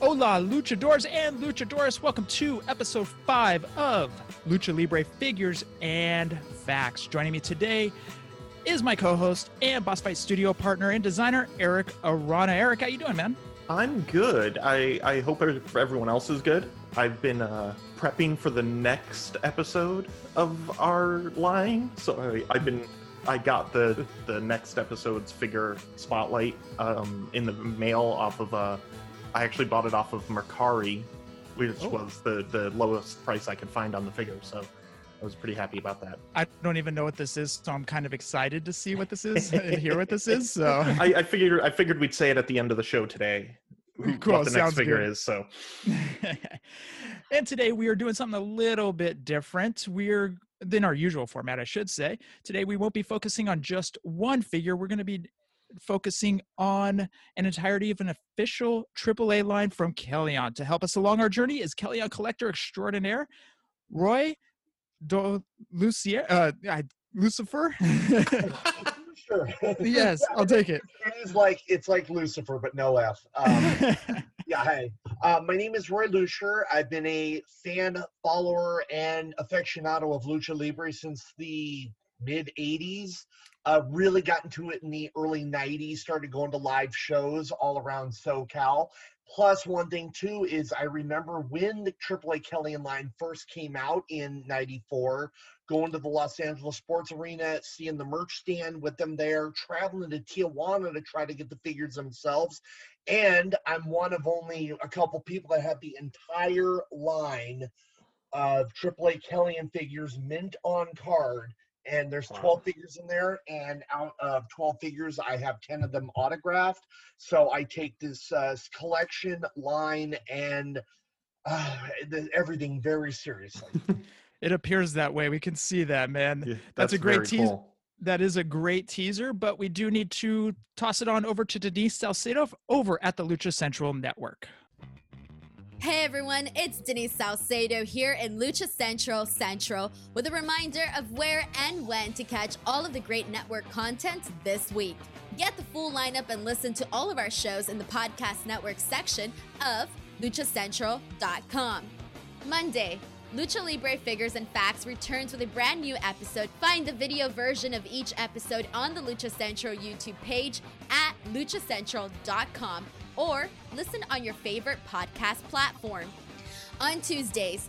Hola, luchadores and luchadoras. Welcome to episode five of Lucha Libre Figures and Facts. Joining me today is my co-host and Boss Fight studio partner and designer, Eric Arana. Eric, how you doing, man? I'm good. I, I hope everyone else is good. I've been uh, prepping for the next episode of our line, so I, I've been I got the the next episode's figure spotlight um, in the mail off of uh, I actually bought it off of Mercari, which oh. was the the lowest price I could find on the figure. So I was pretty happy about that. I don't even know what this is, so I'm kind of excited to see what this is and hear what this is. So I, I, figured I figured we'd say it at the end of the show today. Cool, what the next figure good. is. So and today we are doing something a little bit different. We're than our usual format, I should say. Today we won't be focusing on just one figure. We're going to be focusing on an entirety of an official AAA line from Kellyon. To help us along our journey is Kellyon collector extraordinaire Roy Do Lucier, uh, Lucifer. sure. yes, I'll take it. It is like it's like Lucifer, but no F. Um, yeah, hey. Uh, my name is Roy Lucier. I've been a fan, follower, and aficionado of Lucha Libre since the mid 80s. Uh, really got into it in the early 90s, started going to live shows all around SoCal. Plus, one thing too is I remember when the AAA Kellion line first came out in 94, going to the Los Angeles Sports Arena, seeing the merch stand with them there, traveling to Tijuana to try to get the figures themselves. And I'm one of only a couple people that have the entire line of AAA Kellion figures mint on card and there's 12 figures in there and out of 12 figures i have 10 of them autographed. So i take this uh, collection line and uh, everything very seriously. It appears that way. We can see that man. Yeah, that's, that's, a great teaser cool. that is a great teaser but we do need to toss it on over to denise salcedo over at the lucha central network Hey everyone, it's Denise Salcedo here in Lucha Central Central with a reminder of where and when to catch all of the great network content this week. Get the full lineup and listen to all of our shows in the podcast network section of luchacentral.com. Monday, Lucha Libre Figures and Facts returns with a brand new episode. Find the video version of each episode on the Lucha Central YouTube page at luchacentral.com or listen on your favorite podcast platform. On Tuesdays,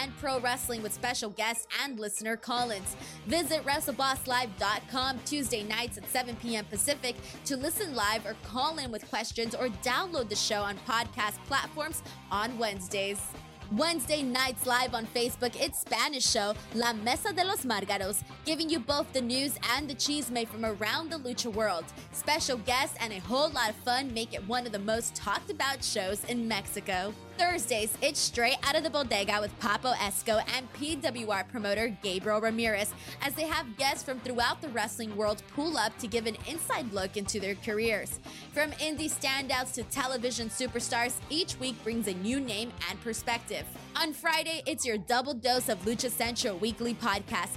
and pro wrestling with special guests and listener call-ins. Visit WrestleBossLive.com Tuesday nights at 7 p.m. Pacific to listen live or call in with questions or download the show on podcast platforms on Wednesdays. Wednesday nights live on Facebook, it's Spanish show La Mesa de los Margaros, giving you both the news and the cheese made from around the lucha world. Special guests and a whole lot of fun make it one of the most talked about shows in Mexico. Thursdays, it's straight out of the bodega with Papo Esco and PWR promoter Gabriel Ramirez as they have guests from throughout the wrestling world pull up to give an inside look into their careers. From indie standouts to television superstars, each week brings a new name and perspective. On Friday, it's your double dose of Lucha Central Weekly podcast,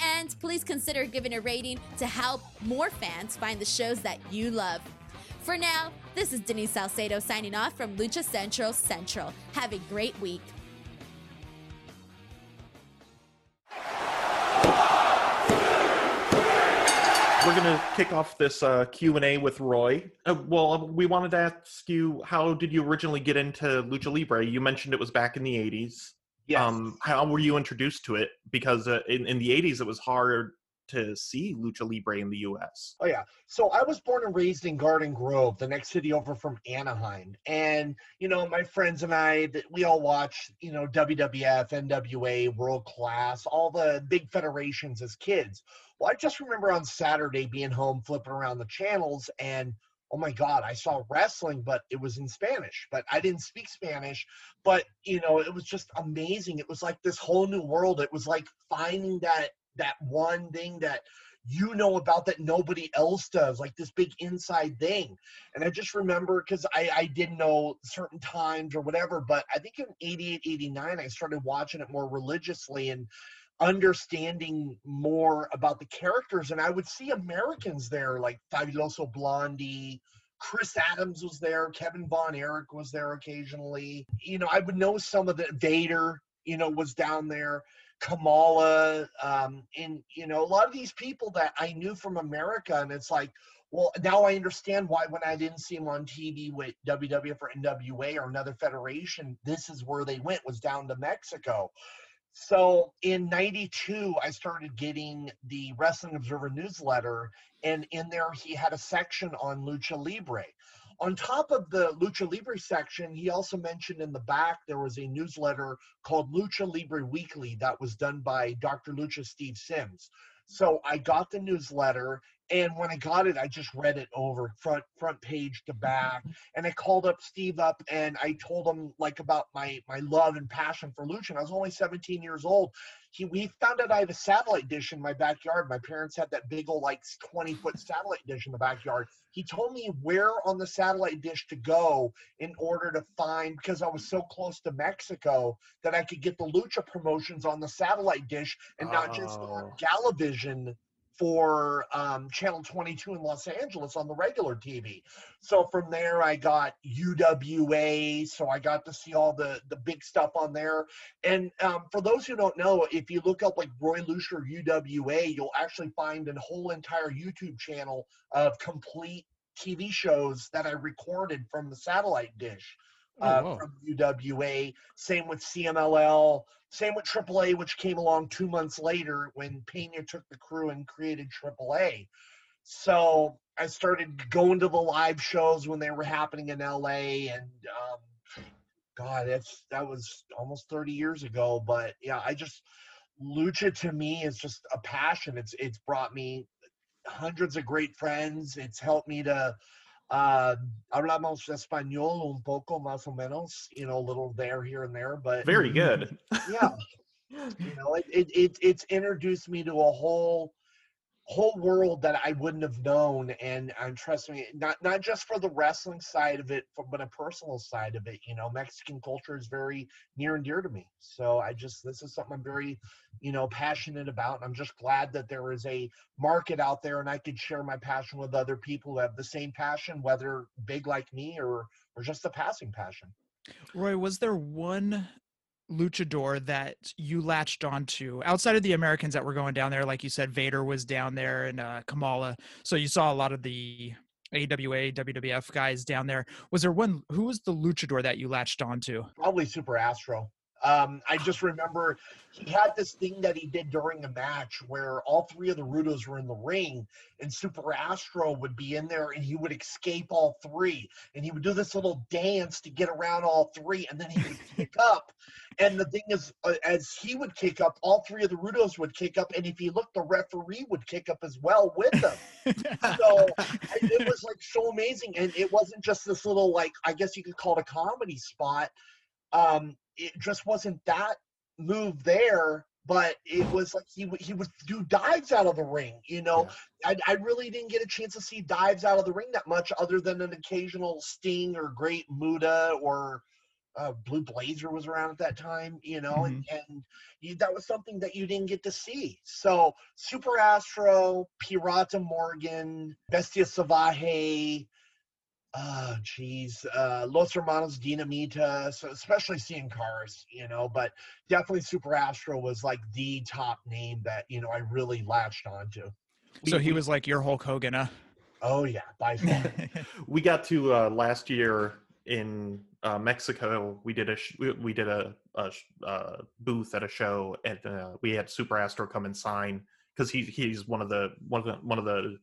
And please consider giving a rating to help more fans find the shows that you love. For now, this is Denise Salcedo signing off from Lucha Central Central. Have a great week. We're gonna kick off this uh, Q and A with Roy. Uh, well, we wanted to ask you, how did you originally get into lucha libre? You mentioned it was back in the '80s. Yes. Um, how were you introduced to it? Because uh, in, in the '80s, it was hard to see lucha libre in the U.S. Oh yeah. So I was born and raised in Garden Grove, the next city over from Anaheim. And you know, my friends and I, we all watch, you know, WWF, NWA, World Class, all the big federations as kids. Well, I just remember on Saturday being home, flipping around the channels, and oh my God, I saw wrestling, but it was in Spanish. But I didn't speak Spanish. But you know, it was just amazing. It was like this whole new world. It was like finding that that one thing that you know about that nobody else does, like this big inside thing. And I just remember because I, I didn't know certain times or whatever, but I think in 88, 89, I started watching it more religiously and understanding more about the characters. And I would see Americans there, like Fabuloso Blondie. Chris Adams was there. Kevin Von Erich was there occasionally. You know, I would know some of the Vader, you know, was down there. Kamala, um, and you know, a lot of these people that I knew from America, and it's like, well, now I understand why when I didn't see them on TV with WWF or NWA or another federation, this is where they went was down to Mexico. So in 92, I started getting the Wrestling Observer newsletter, and in there he had a section on Lucha Libre. On top of the Lucha Libre section, he also mentioned in the back there was a newsletter called Lucha Libre Weekly that was done by Dr. Lucha Steve Sims. So I got the newsletter and when I got it, I just read it over front front page to back. Mm-hmm. And I called up Steve up and I told him like about my my love and passion for lucha. And I was only 17 years old. He we found out I have a satellite dish in my backyard. My parents had that big old like 20 foot satellite dish in the backyard. He told me where on the satellite dish to go in order to find because I was so close to Mexico that I could get the lucha promotions on the satellite dish and not just on Oh. Galavision for um, Channel 22 in Los Angeles on the regular TV. So from there, I got UWA. So I got to see all the the big stuff on there. And um, for those who don't know, if you look up like Roy Lucier UWA, you'll actually find a whole entire YouTube channel of complete TV shows that I recorded from the satellite dish uh, whoa. from UWA. Same with CMLL. Same with AAA, which came along two months later when Pena took the crew and created AAA. So I started going to the live shows when they were happening in LA, and um, God, that's that was almost 30 years ago. But yeah, I just lucha to me is just a passion. It's it's brought me hundreds of great friends. It's helped me to uh, hablamos español un poco más o menos, you know, a little there, here and there, but Very good. yeah, you know, it, it, it it's introduced me to a whole whole world that I wouldn't have known, and and trust me, not not just for the wrestling side of it, but a personal side of it. You know, Mexican culture is very near and dear to me, so I just this is something I'm very, you know, passionate about, and I'm just glad that there is a market out there, and I could share my passion with other people who have the same passion, whether big like me or or just a passing passion. Roy, was there one luchador that you latched onto outside of the Americans that were going down there? Like you said, Vader was down there and uh, Kamala. So you saw a lot of the AWA, WWF guys down there. Was there one? Who was the luchador that you latched onto? probably Super Astro. Um, I just remember he had this thing that he did during a match where all three of the Rudos were in the ring, and Super Astro would be in there and he would escape all three. And he would do this little dance to get around all three, and then he would kick up. And the thing is, uh, as he would kick up, all three of the Rudos would kick up. And if you look, the referee would kick up as well with them so it was like so amazing and it wasn't just this little like i guess you could call it a comedy spot um it just wasn't that move there but it was like he would he would do dives out of the ring you know? I, I really didn't get a chance to see dives out of the ring that much other than an occasional sting or Great Muta or uh, blue blazer was around at that time you know? And, and you, that was something that you didn't get to see. So super astro pirata morgan bestia salvaje oh geez, uh, Los Hermanos Dinamita, so especially Cien Caras, you know, but definitely Super Astro was like the top name that, you know, I really latched onto. So We- he we- was like your Hulk Hogan, huh? Oh yeah, by far. we got to uh, last year in uh, Mexico. We did a sh- we, we did a, a sh- uh, booth at a show, and uh, we had Super Astro come and sign because he he's one of the one of the one of the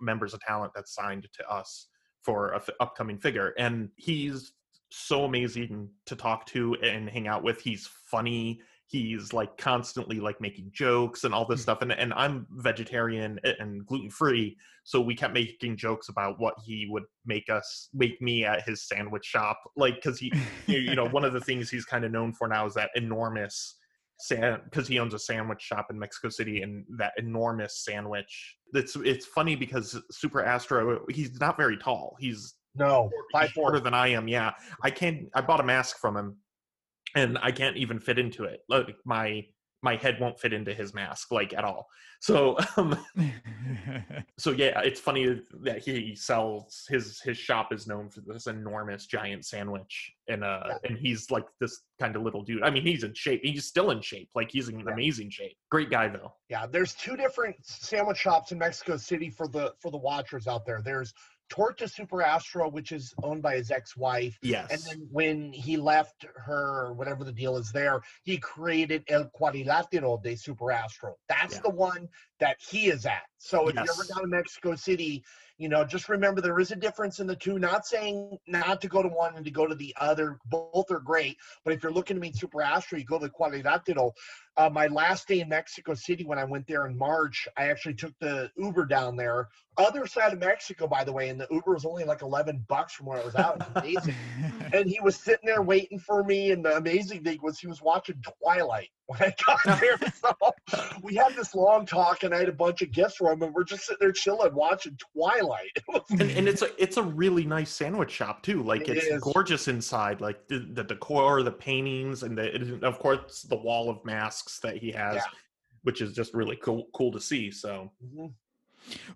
members of talent that signed to us for a f- upcoming figure, and he's so amazing to talk to and hang out with. He's funny. He's like constantly like making jokes and all this hmm. stuff, and and I'm vegetarian and gluten free, so we kept making jokes about what he would make us make me at his sandwich shop like because he you know one of the things he's kind of known for now is that enormous because he owns a sandwich shop in mexico city and that enormous sandwich it's it's funny because super astro he's not very tall. He's No, he's shorter than i am yeah. I can't i bought a mask from him and i can't even fit into it. Like my my head won't fit into his mask like at all so um so yeah, it's funny that he sells his his shop is known for this enormous giant sandwich, and uh, Yeah. and he's like this kind of little dude. I mean, he's in shape. He's still in shape. Like he's in Yeah. amazing shape. Great guy though. Yeah, there's two different sandwich shops in Mexico City for the for the watchers out there. There's Torta Super Astro, which is owned by his ex-wife. Yes. And then when he left her, whatever the deal is there, he created El Cuadrilátero de Super Astro. That's Yeah. the one that he is at. So if you're ever Yes. down in Mexico City, you know, just remember there is a difference in the two. Not saying not to go to one and to go to the other. Both are great. But if you're looking to meet Super Astro, you go to the Cuadrilátero. Uh, my last day in Mexico City when I went there in March, I actually took the Uber down there. Other side of Mexico, by the way, and the Uber was only like 11 bucks from where I was out It was amazing and he was sitting there waiting for me. And the amazing thing was he was watching Twilight when I got there. so we had this long talk, and I had a bunch of gifts for him, and we're just sitting there chilling, watching Twilight. It was and, and it's a it's a really nice sandwich shop too. Like It it's is. gorgeous inside. Like the, the decor, the paintings, and the it- of course the wall of masks that he has, Yeah. which is just really cool cool to see. So Mhm.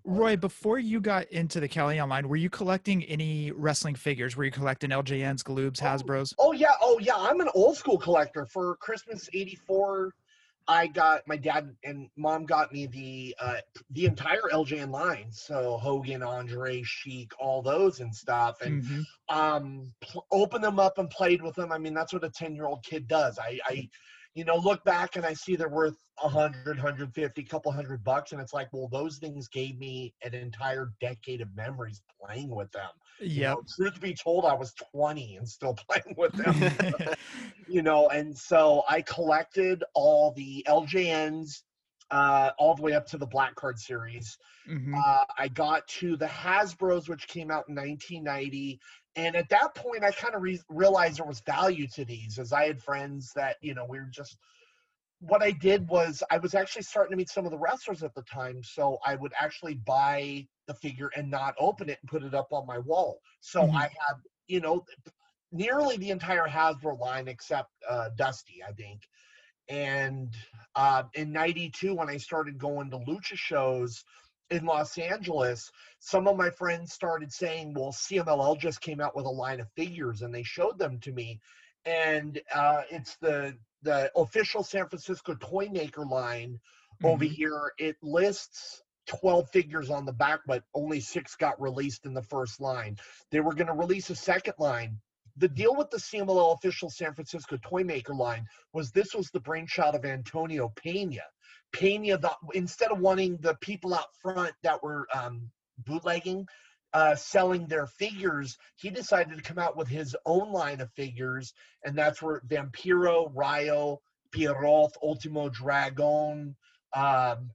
Roy, before you got into the Kelly Online, were you collecting any wrestling figures? Were you collecting LJNs, Galoobs, Oh. Hasbro's? Oh yeah, oh yeah. I'm an old school collector. For Christmas '84, I got my dad and mom got me the uh, the entire LJN line. So Hogan, Andre, Sheik, all those and stuff. And Mhm. um pl- open them up and played with them i mean that's what a 10 year old kid does i i you know look back and i see they're worth a hundred hundred fifty couple hundred bucks and it's like well those things gave me an entire decade of memories playing with them You know, truth be told i was 20 and still playing with them you know and so i collected all the ljns uh, all the way up to the black card series Mhm. uh, I got to the Hasbro's, which came out in 1990. And at that point, I kind of re- realized there was value to these, as I had friends that, you know, we were just. What I did was I was actually starting to meet some of the wrestlers at the time. So I would actually buy the figure and not open it and put it up on my wall. So Mhm. I had, you know, nearly the entire Hasbro line except uh, Dusty, I think. And uh, in 92, when I started going to lucha shows, in Los Angeles, some of my friends started saying, "Well, CMLL just came out with a line of figures," and they showed them to me, and uh, it's the the official San Francisco toy maker line over Mhm. here. It lists 12 figures on the back, but only six got released in the first line. They were going to release a second line. The deal with the CMLL official San Francisco toy maker line was this was the brainchild of Antonio Pena. Pena, the, instead of wanting the people out front that were um, bootlegging, uh, selling their figures, he decided to come out with his own line of figures, and that's where Vampiro, Ryo, Pierrot, Ultimo Dragon, um,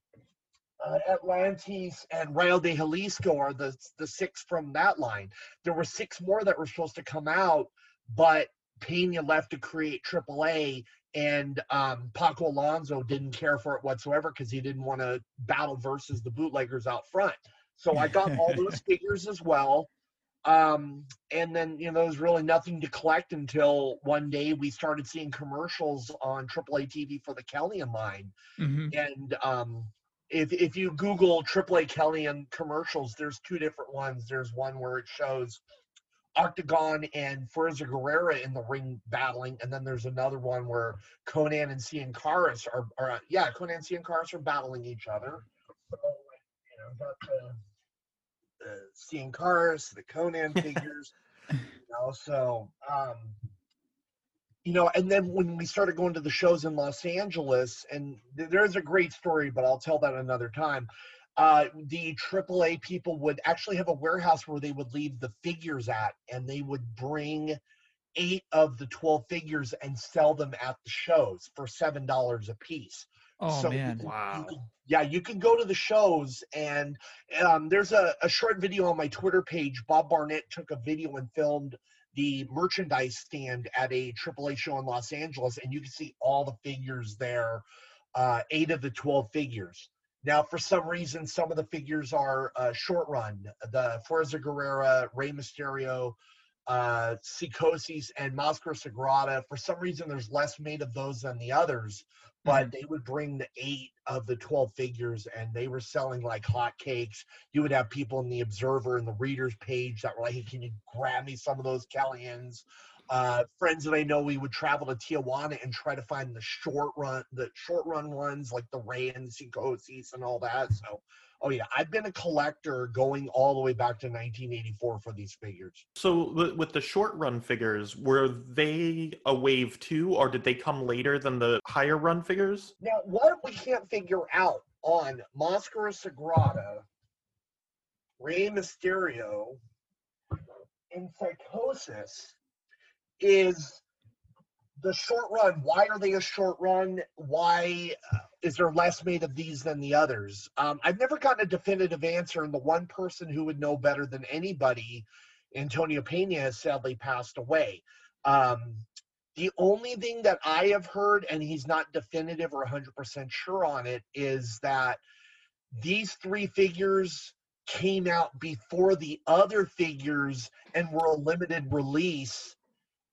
uh, Atlantis, and Rayo de Jalisco are the the six from that line. There were six more that were supposed to come out, but Pena left to create AAA, and um, Paco Alonso didn't care for it whatsoever because he didn't want to battle versus the bootleggers out front. So I got all those figures as well. Um, and then, you know, there was really nothing to collect until one day we started seeing commercials on AAA TV for the Kellyan line. Mhm. And um, if, if you Google AAA Kellyan commercials, there's two different ones. There's one where it shows Octagon and Fuerza Guerrera in the ring battling, and then there's another one where Conan and Cien Caras are, are uh, yeah, Conan and Cien Caras are battling each other. So, you know, got the, the Cien Caras, the Conan figures, you know, so um, you know, and then when we started going to the shows in Los Angeles, and th- there's a great story, but I'll tell that another time. Uh, the AAA people would actually have a warehouse where they would leave the figures at, and they would bring eight of the 12 figures and sell them at the shows for seven dollars a piece. Oh So you man. can- you Wow. can- yeah, you can go to the shows, and um, there's a, a short video on my Twitter page. Bob Barnett took a video and filmed the merchandise stand at a AAA show in Los Angeles, and you can see all the figures there, uh, eight of the 12 figures. Now, for some reason, some of the figures are uh, short run. The Fuerza Guerrera, Rey Mysterio, uh, and Mascara Sagrada. For some reason, there's less made of those than the others, but they would bring the eight of the 12 figures and they were selling like hotcakes. You would have people in the Observer and the Readers page that were like, hey, can you grab me some of those Callians? Uh, friends that I know, we would travel to Tijuana and try to find the short run, the short run ones like the Rey and the Psicosis and all that. So, oh yeah, I've been a collector going all the way back to 1984 for these figures. So with the short run figures, were they a wave two, or did they come later than the higher run figures? Now, what we can't figure out on Mascara Sagrada, Rey Mysterio, and Psicosis is the short run. Why are they a short run? Why uh, is there less made of these than the others? Um, I've never gotten a definitive answer, and the one person who would know better than anybody, Antonio Pena, has sadly passed away. Um, the only thing that I have heard, and he's not definitive or 100% sure on it, is that these three figures came out before the other figures and were a limited release.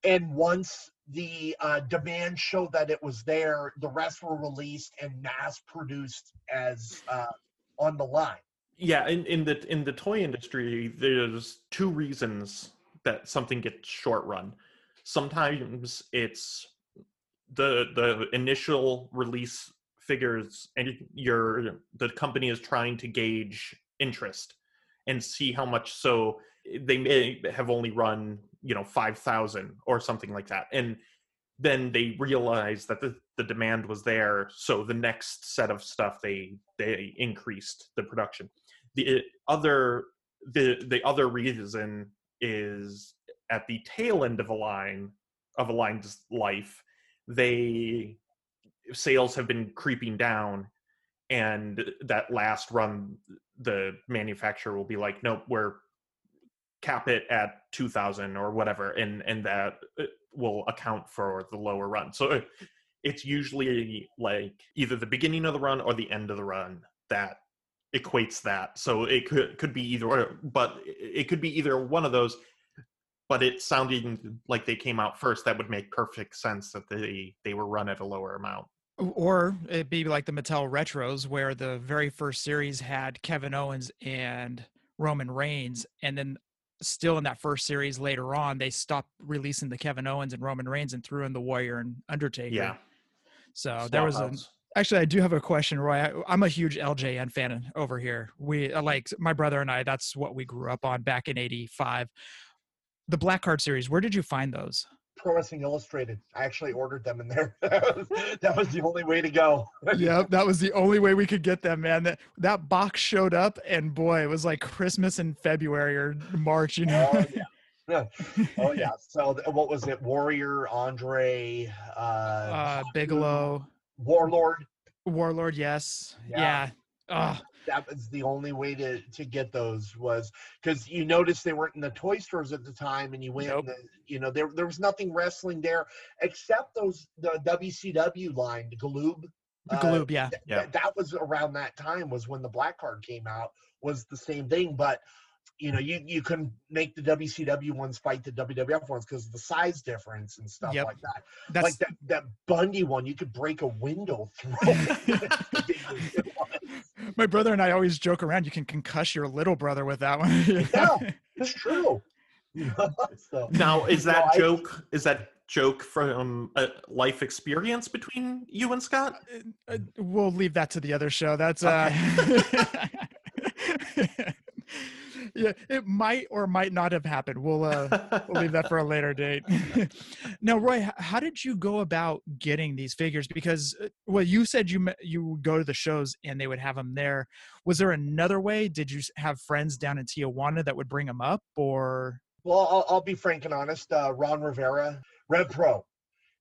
And once the uh, demand showed that it was there, the rest were released and mass produced as uh, on the line. Yeah, in, in the in the toy industry, there's two reasons that something gets short run. Sometimes it's the the initial release figures, and your the company is trying to gauge interest and see how much. So they may have only run you know five thousand or something like that, and then they realize that the, the demand was there so the next set of stuff they they increased the production. The eh, other the the other reason is at the tail end of a line of a line's life they sales have been creeping down and that last run the manufacturer will be like nope we're cap it at 2000 or whatever and and that uh, will account for the lower run. So uh, it's usually like either the beginning of the run or the end of the run that equates that. So it could could be either or but it could be either one of those but it sounded like they came out first that would make perfect sense that they they were run at a lower amount. Or it'd be like the Mattel Retros, where the very first series had Kevin Owens and Roman Reigns, and then still in that first series later on, they stopped releasing the Kevin Owens and Roman Reigns and threw in the Warrior and Undertaker. yeah So there was a, actually I do have a question, Roy. I, I'm a huge LJN fan over here. We uh, like my brother and I. That's what we grew up on back in '85. The Black Card series. Where did you find those? Pro Wrestling Illustrated. I actually ordered them in there. that was the only way to go. yeah, that was the only way we could get them, man. That that box showed up, and boy, it was like Christmas in February or March, you know. Oh yeah. Yeah. Oh yeah. So what was it? Warrior, Andre, uh, uh, Bigelow, Warlord. Warlord, yes, Yeah. yeah. Oh, That was the only way to to get those was because you noticed they weren't in the toy stores at the time, and you went, Nope. and you know, there there was nothing wrestling there except those the WCW line, the Galoob. the Uh, yeah. th- Yeah. that, that was around that time was when the black card came out was the same thing but you know you you couldn't make the wcw ones fight the wwf ones because of the size difference and stuff Yep. like that That's like that that bundy one you could break a window through my brother and I always joke around. You can concuss your little brother with that one. Yeah. it's true so, Now, is No, that I- joke? Is that joke from a life experience between you and Scott? Uh, we'll leave that to the other show. That's uh Yeah, it might or might not have happened. We'll uh we'll leave that for a later date. now, Roy, how did you go about getting these figures? Because, uh, well, you said you you would go to the shows and they would have them there. Was there another way? Did you have friends down in Tijuana that would bring them up, or? Well, I'll, I'll be frank and honest. Uh, Ron Rivera, Red Pro.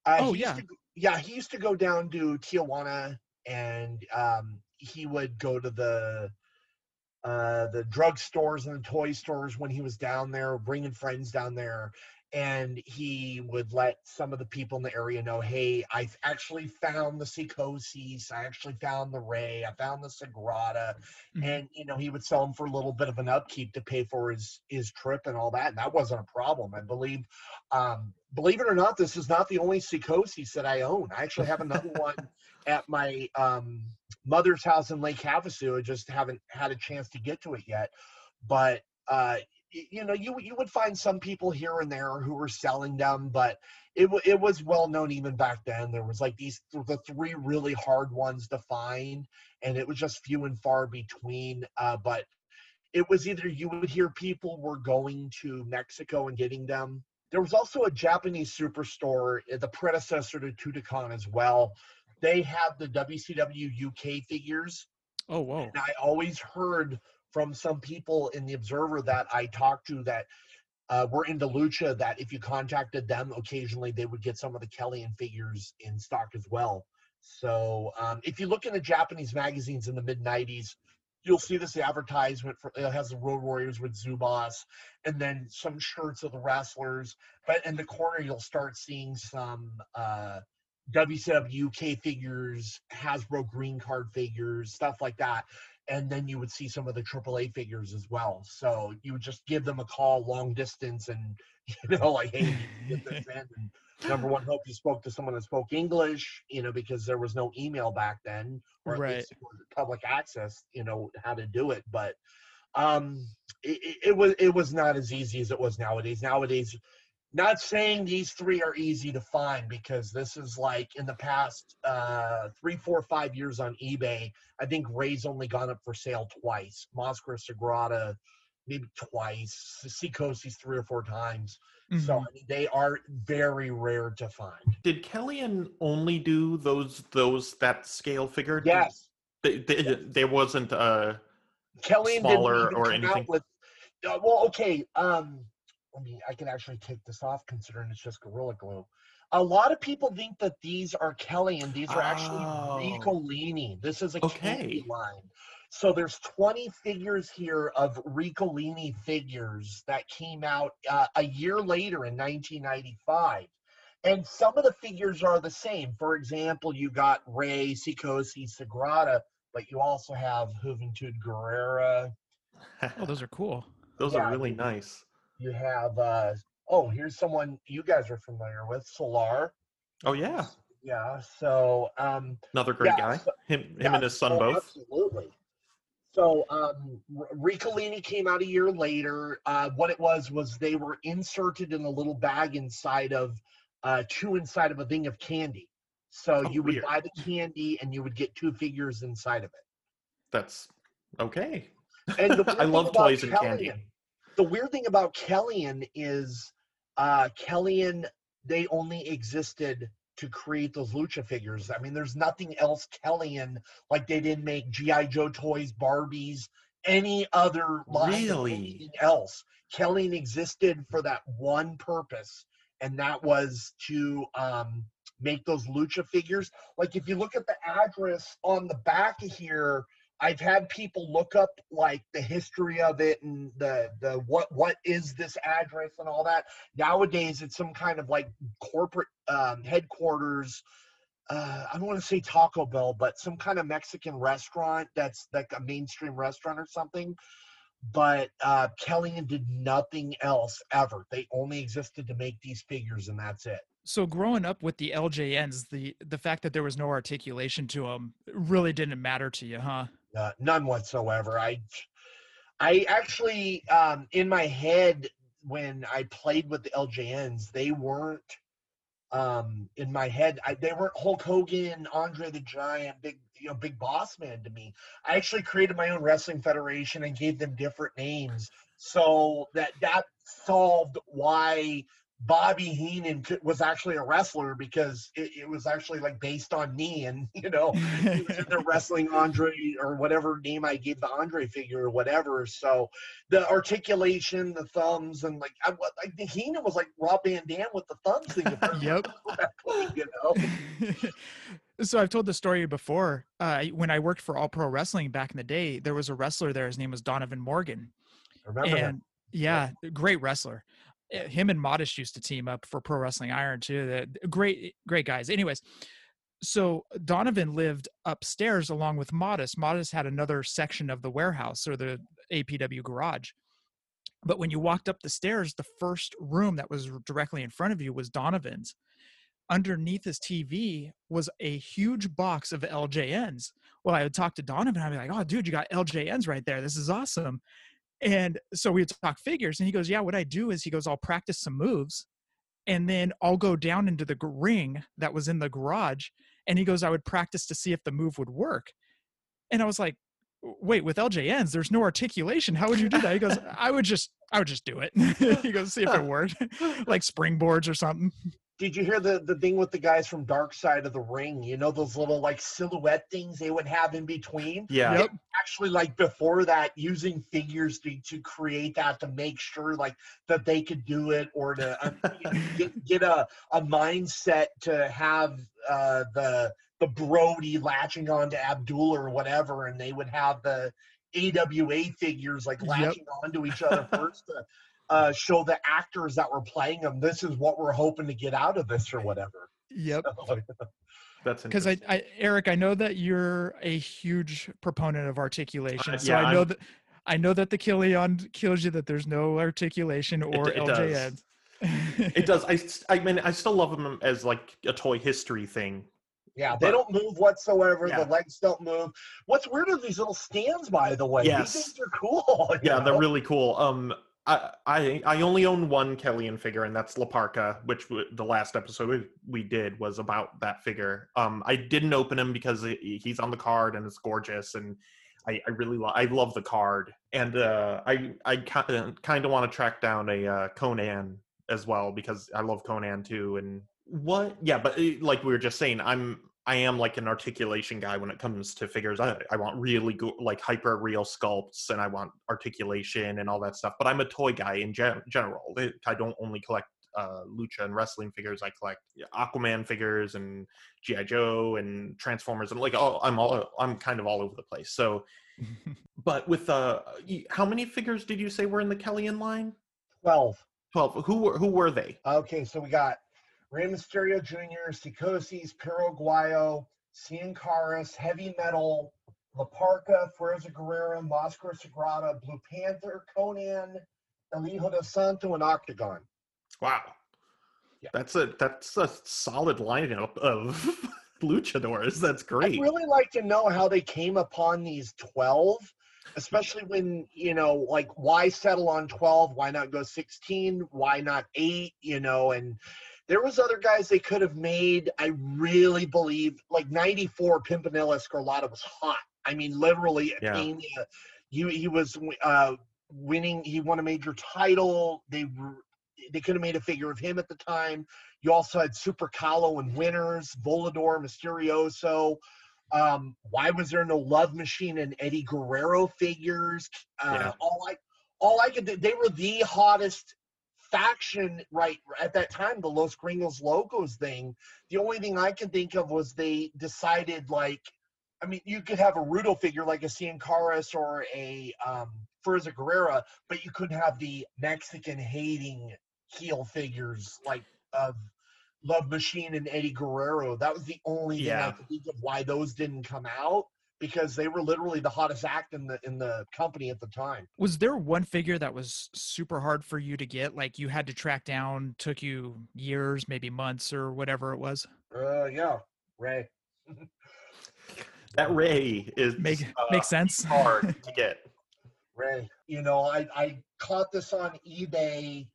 Uh, Oh, he used yeah. to yeah, he used to go down to Tijuana, and um, he would go to the uh, the drug stores and the toy stores when he was down there, bringing friends down there. And he would let some of the people in the area know, hey, I actually found the Psicosis, I actually found the Rey, I found the Sagrada, Mhm. and you know he would sell them for a little bit of an upkeep to pay for his his trip and all that and that wasn't a problem i believe um believe it or not this is not the only Psicosis that i own i actually have another one at my um mother's house in lake havasu i just haven't had a chance to get to it yet but uh you know you you would find some people here and there who were selling them but it, it was well known even back then there was like these the three really hard ones to find and it was just few and far between. Uh, but it was either you would hear people were going to Mexico and getting them. There was also a Japanese superstore, uh, the predecessor to Tuticon as well. They had the WCW UK figures, Oh, whoa! and I always heard from some people in the Observer that I talked to that uh, were into lucha that if you contacted them occasionally, they would get some of the Kellyan figures in stock as well. So um, if you look in the Japanese magazines in the mid '90s, you'll see this advertisement for it has the Road Warriors with Zubaz, and then some shirts of the wrestlers. But in the corner, you'll start seeing some uh, WCW UK figures, Hasbro green card figures, stuff like that. And then you would see some of the AAA figures as well. So you would just give them a call long distance and, you know, like, hey, get this in. And number one, hope you spoke to someone that spoke English, you know, because there was no email back then, or at Right. least it was public access, you know, how to do it. But um, it- it was it was not as easy as it was nowadays. Nowadays, not saying these three are easy to find because this is like in the past uh, three, four, five years on eBay. I think Rey's only gone up for sale twice. Mascara Sagrada, maybe twice. Psicosis three or four times. So Mhm. I mean, they are very rare to find. Did Kellyan only do those those that scale figure? Yes, they- they- there wasn't uh Kellyan Smaller or anything? with. Uh, well, okay. Um, I mean, I can actually take this off considering it's just Gorilla Glue. A lot of people think that these are Kelly and These are Oh. actually Ricolino. This is a Okay. candy line. So there's 20 figures here of Ricolino figures that came out uh, a year later in 1995. And some of the figures are the same. For example, you got Rey, Sikosi, Sagrada, but you also have Juventud Guerrera. Oh, those are cool. those yeah, are really nice. You have, uh, oh, here's someone you guys are familiar with, Solar. Oh yeah, Yeah, so um, another great Yeah, guy. so- Him him Yeah, and his son oh, both. Absolutely. So um, R- Ricolino came out a year later. Uh, what it was was they were inserted in a little bag inside of uh, two inside of a thing of candy. So Oh, you would weird. buy the candy and you would get two figures inside of it. That's okay. And the I love toys and candy. The weird thing about Kellyan is uh, Kellyan, they only existed to create those lucha figures. I mean, there's nothing else Kellyan like they didn't make GI Joe toys, Barbies, any other line Really? anything else. Kellyan existed for that one purpose, and that was to um, make those lucha figures. Like if you look at the address on the back of here, I've had people look up like the history of it and the the what what is this address and all that. Nowadays, it's some kind of like corporate um, headquarters. Uh, I don't want to say Taco Bell, but some kind of Mexican restaurant that's like a mainstream restaurant or something. But uh, Kellyan did nothing else ever. They only existed to make these figures, and that's it. So growing up with the LJNs, the the fact that there was no articulation to them really didn't matter to you, huh? Uh, none whatsoever. I, I actually, um, in my head, when I played with the LJNs, they weren't um in my head. I, they weren't Hulk Hogan, Andre the Giant, big you know, big boss man to me. I actually created my own wrestling federation and gave them different names so that that solved why Bobby Heenan was actually a wrestler because it, it, was actually like based on me, and you know, he was in there wrestling Andre or whatever name I gave the Andre figure or whatever. So the articulation, the thumbs, and like I, like the Heenan was like Rob Van Dam with the thumbs thing. yep. you know. so I've told the story before. Uh, when I worked for All Pro Wrestling back in the day, there was a wrestler there. His name was Donovan Morgan. I remember and, Yeah, great wrestler. Eh, him and Modest used to team up for Pro Wrestling Iron too. That great, great guys. Anyways, so Donovan lived upstairs along with Modest. Modest had another section of the warehouse or the APW garage. But when you walked up the stairs, the first room that was directly in front of you was Donovan's. Underneath his TV was a huge box of LJNs. Well, I would talk to Donovan. I'd be like, "Oh, dude, you got LJNs right there. This is awesome." And so we would talk figures, and he goes, "Yeah, what I do is he goes, I'll practice some moves, and then I'll go down into the ring that was in the garage, and he goes, I would practice to see if the move would work." And I was like, "Wait, with LJNs, there's no articulation. How would you do that?" He goes, "I would just, I would just do it." he goes, "See if it worked, like springboards or something." Did you hear the the thing with the guys from Dark Side of the Ring? You know those little like silhouette things they would have in between. Yeah. Yep. Actually, like before that, using figures to, to create that to make sure like that they could do it or to uh, get, get a a mindset to have uh, the the Brody latching on to Abdul or whatever, and they would have the AWA figures like latching yep. onto each other first to uh, show the actors that were playing them this is what we're hoping to get out of this or whatever. Yep. That's because I, I, Eric, I know that you're a huge proponent of articulation, uh, so yeah, I know I'm, that I know that the Killion kills you that there's no articulation or it, it LJN. Does. it does. I, I mean, I still love them as like a toy history thing. Yeah, they but, don't move whatsoever. Yeah. The legs don't move. What's weird are these little stands, by the way. Yes. These things are cool. Yeah, know? they're really cool. Um, I, I only own one Kellyan figure, and that's La Parka, which w- the last episode we, we did was about that figure. Um, I didn't open him because he's on the card and it's gorgeous, and I, I really lo- I love the card, and uh, I I kind of want to track down a uh, Conan as well because I love Conan too. And what? Yeah, but eh, like we were just saying, I'm I am like an articulation guy when it comes to figures. I, I want really go, like hyper real sculpts and I want articulation and all that stuff. But I'm a toy guy in gen- general. I don't only collect uh, lucha and wrestling figures. I collect Aquaman figures and GI Joe and Transformers and like all, I'm all I'm kind of all over the place. So, but with uh, how many figures did you say were in the Killian line? Twelve. Twelve. Who were who were they? Okay, so we got Rey Mysterio Jr., Psicosis, Paraguayo, Cien Caras, Heavy Metal, La Parka, Fuerza Guerrera, Máscara Sagrada, Blue Panther, Conan, El Hijo de Santo, and Octagon. Wow. Yeah. That's a that's a solid lineup of luchadors. That's great. I'd really like to know how they came upon these 12, especially when, you know, like why settle on 12? Why not go 16? Why not 8? You know, and there was other guys they could have made. I really believe, like '94, Pimpinela Escarlata was hot. I mean, literally, yeah. he he was uh, winning. He won a major title. They they could have made a figure of him at the time. You also had Super Calo and winners, Volador, Mysterioso. Um, why was there no Love Machine and Eddie Guerrero figures? Uh, yeah. All I all I could they were the hottest faction right at that time, the Los Gringos Locos thing, the only thing I can think of was they decided like, I mean, you could have a Rudo figure like a Cien Caras or a um, Fuerza Guerrera, but you couldn't have the Mexican hating heel figures like of Love Machine and Eddie Guerrero. That was the only thing yeah. I could think of why those didn't come out because they were literally the hottest act in the in the company at the time. Was there one figure that was super hard for you to get? Like you had to track down, took you years, maybe months, or whatever it was. Uh, yeah, Rey. that Rey is make uh, makes sense. hard to get. Rey. You know, I, I caught this on eBay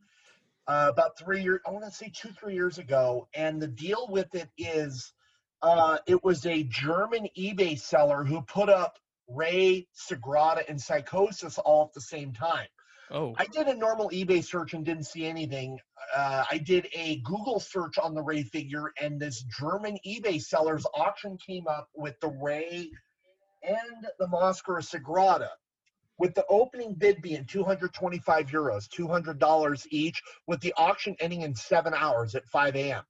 uh, about three years, I want to say two, three years ago. And the deal with it is uh, it was a German eBay seller who put up Rey, Sagrada, and Psicosis all at the same time. Oh, I did a normal eBay search and didn't see anything. Uh, I did a Google search on the Rey figure, and this German eBay seller's auction came up with the Rey and the Mascara Sagrada, with the opening bid being 225 euros, $200 each, with the auction ending in seven hours at 5 a.m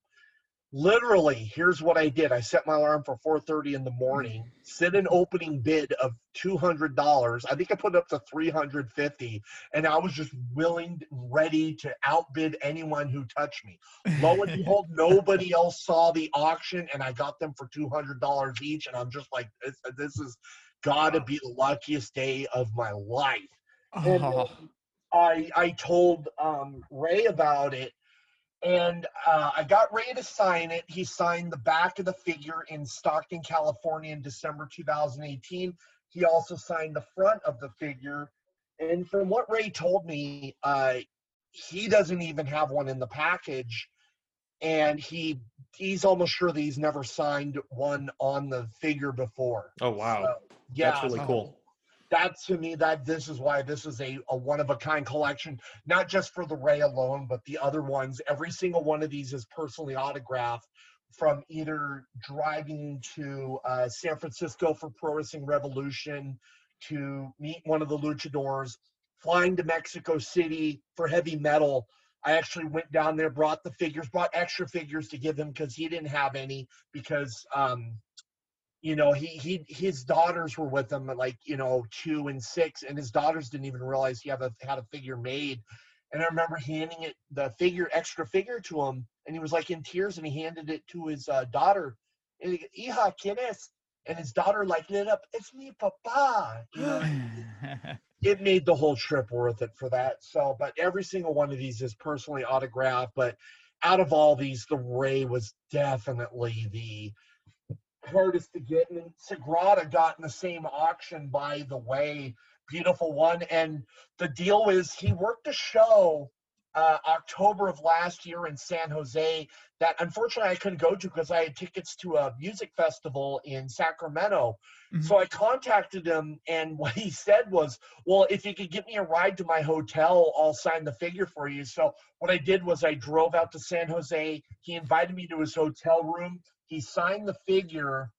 literally here's what i did. I set my alarm for 4.30 in the morning set an opening bid of $200 i think i put it up to 350 and i was just willing ready to outbid anyone who touched me. Lo and behold nobody else saw the auction and i got them for $200 each and i'm just like this, this is gotta be the luckiest day of my life. And oh. I I told um, Rey about it, and uh, I got Rey to sign it. He signed the back of the figure in Stockton, California, in December 2018. He also signed the front of the figure. And from what Rey told me, uh, he doesn't even have one in the package, and he he's almost sure that he's never signed one on the figure before. Oh wow, So, yeah, that's really cool. That to me that this is why this is a, a one of a kind collection not just for the Rey alone but the other ones. Every single one of these is personally autographed from either driving to uh, san francisco for pro wrestling revolution to meet one of the luchadors flying to mexico city for heavy metal. I actually went down there brought the figures brought extra figures to give him because he didn't have any because um, you know he he his daughters were with him at like you know two and six and his daughters didn't even realize he had a had a figure made and i remember handing it the figure extra figure to him and he was like in tears and he handed it to his uh, daughter and he hija quién es and his daughter like lit up it's me papa you know it made the whole trip worth it for that. So, but every single one of these is personally autographed. But out of all these, the Rey was definitely the hardest to get. And Sagrada got in the same auction, by the way. Beautiful one. And the deal is he worked a show uh, October of last year in San Jose that unfortunately I couldn't go to because I had tickets to a music festival in Sacramento. Mhm. So I contacted him, and what he said was, "Well, if you could get me a ride to my hotel, I'll sign the figure for you." So what I did was I drove out to San Jose. He invited me to his hotel room. He signed the figure,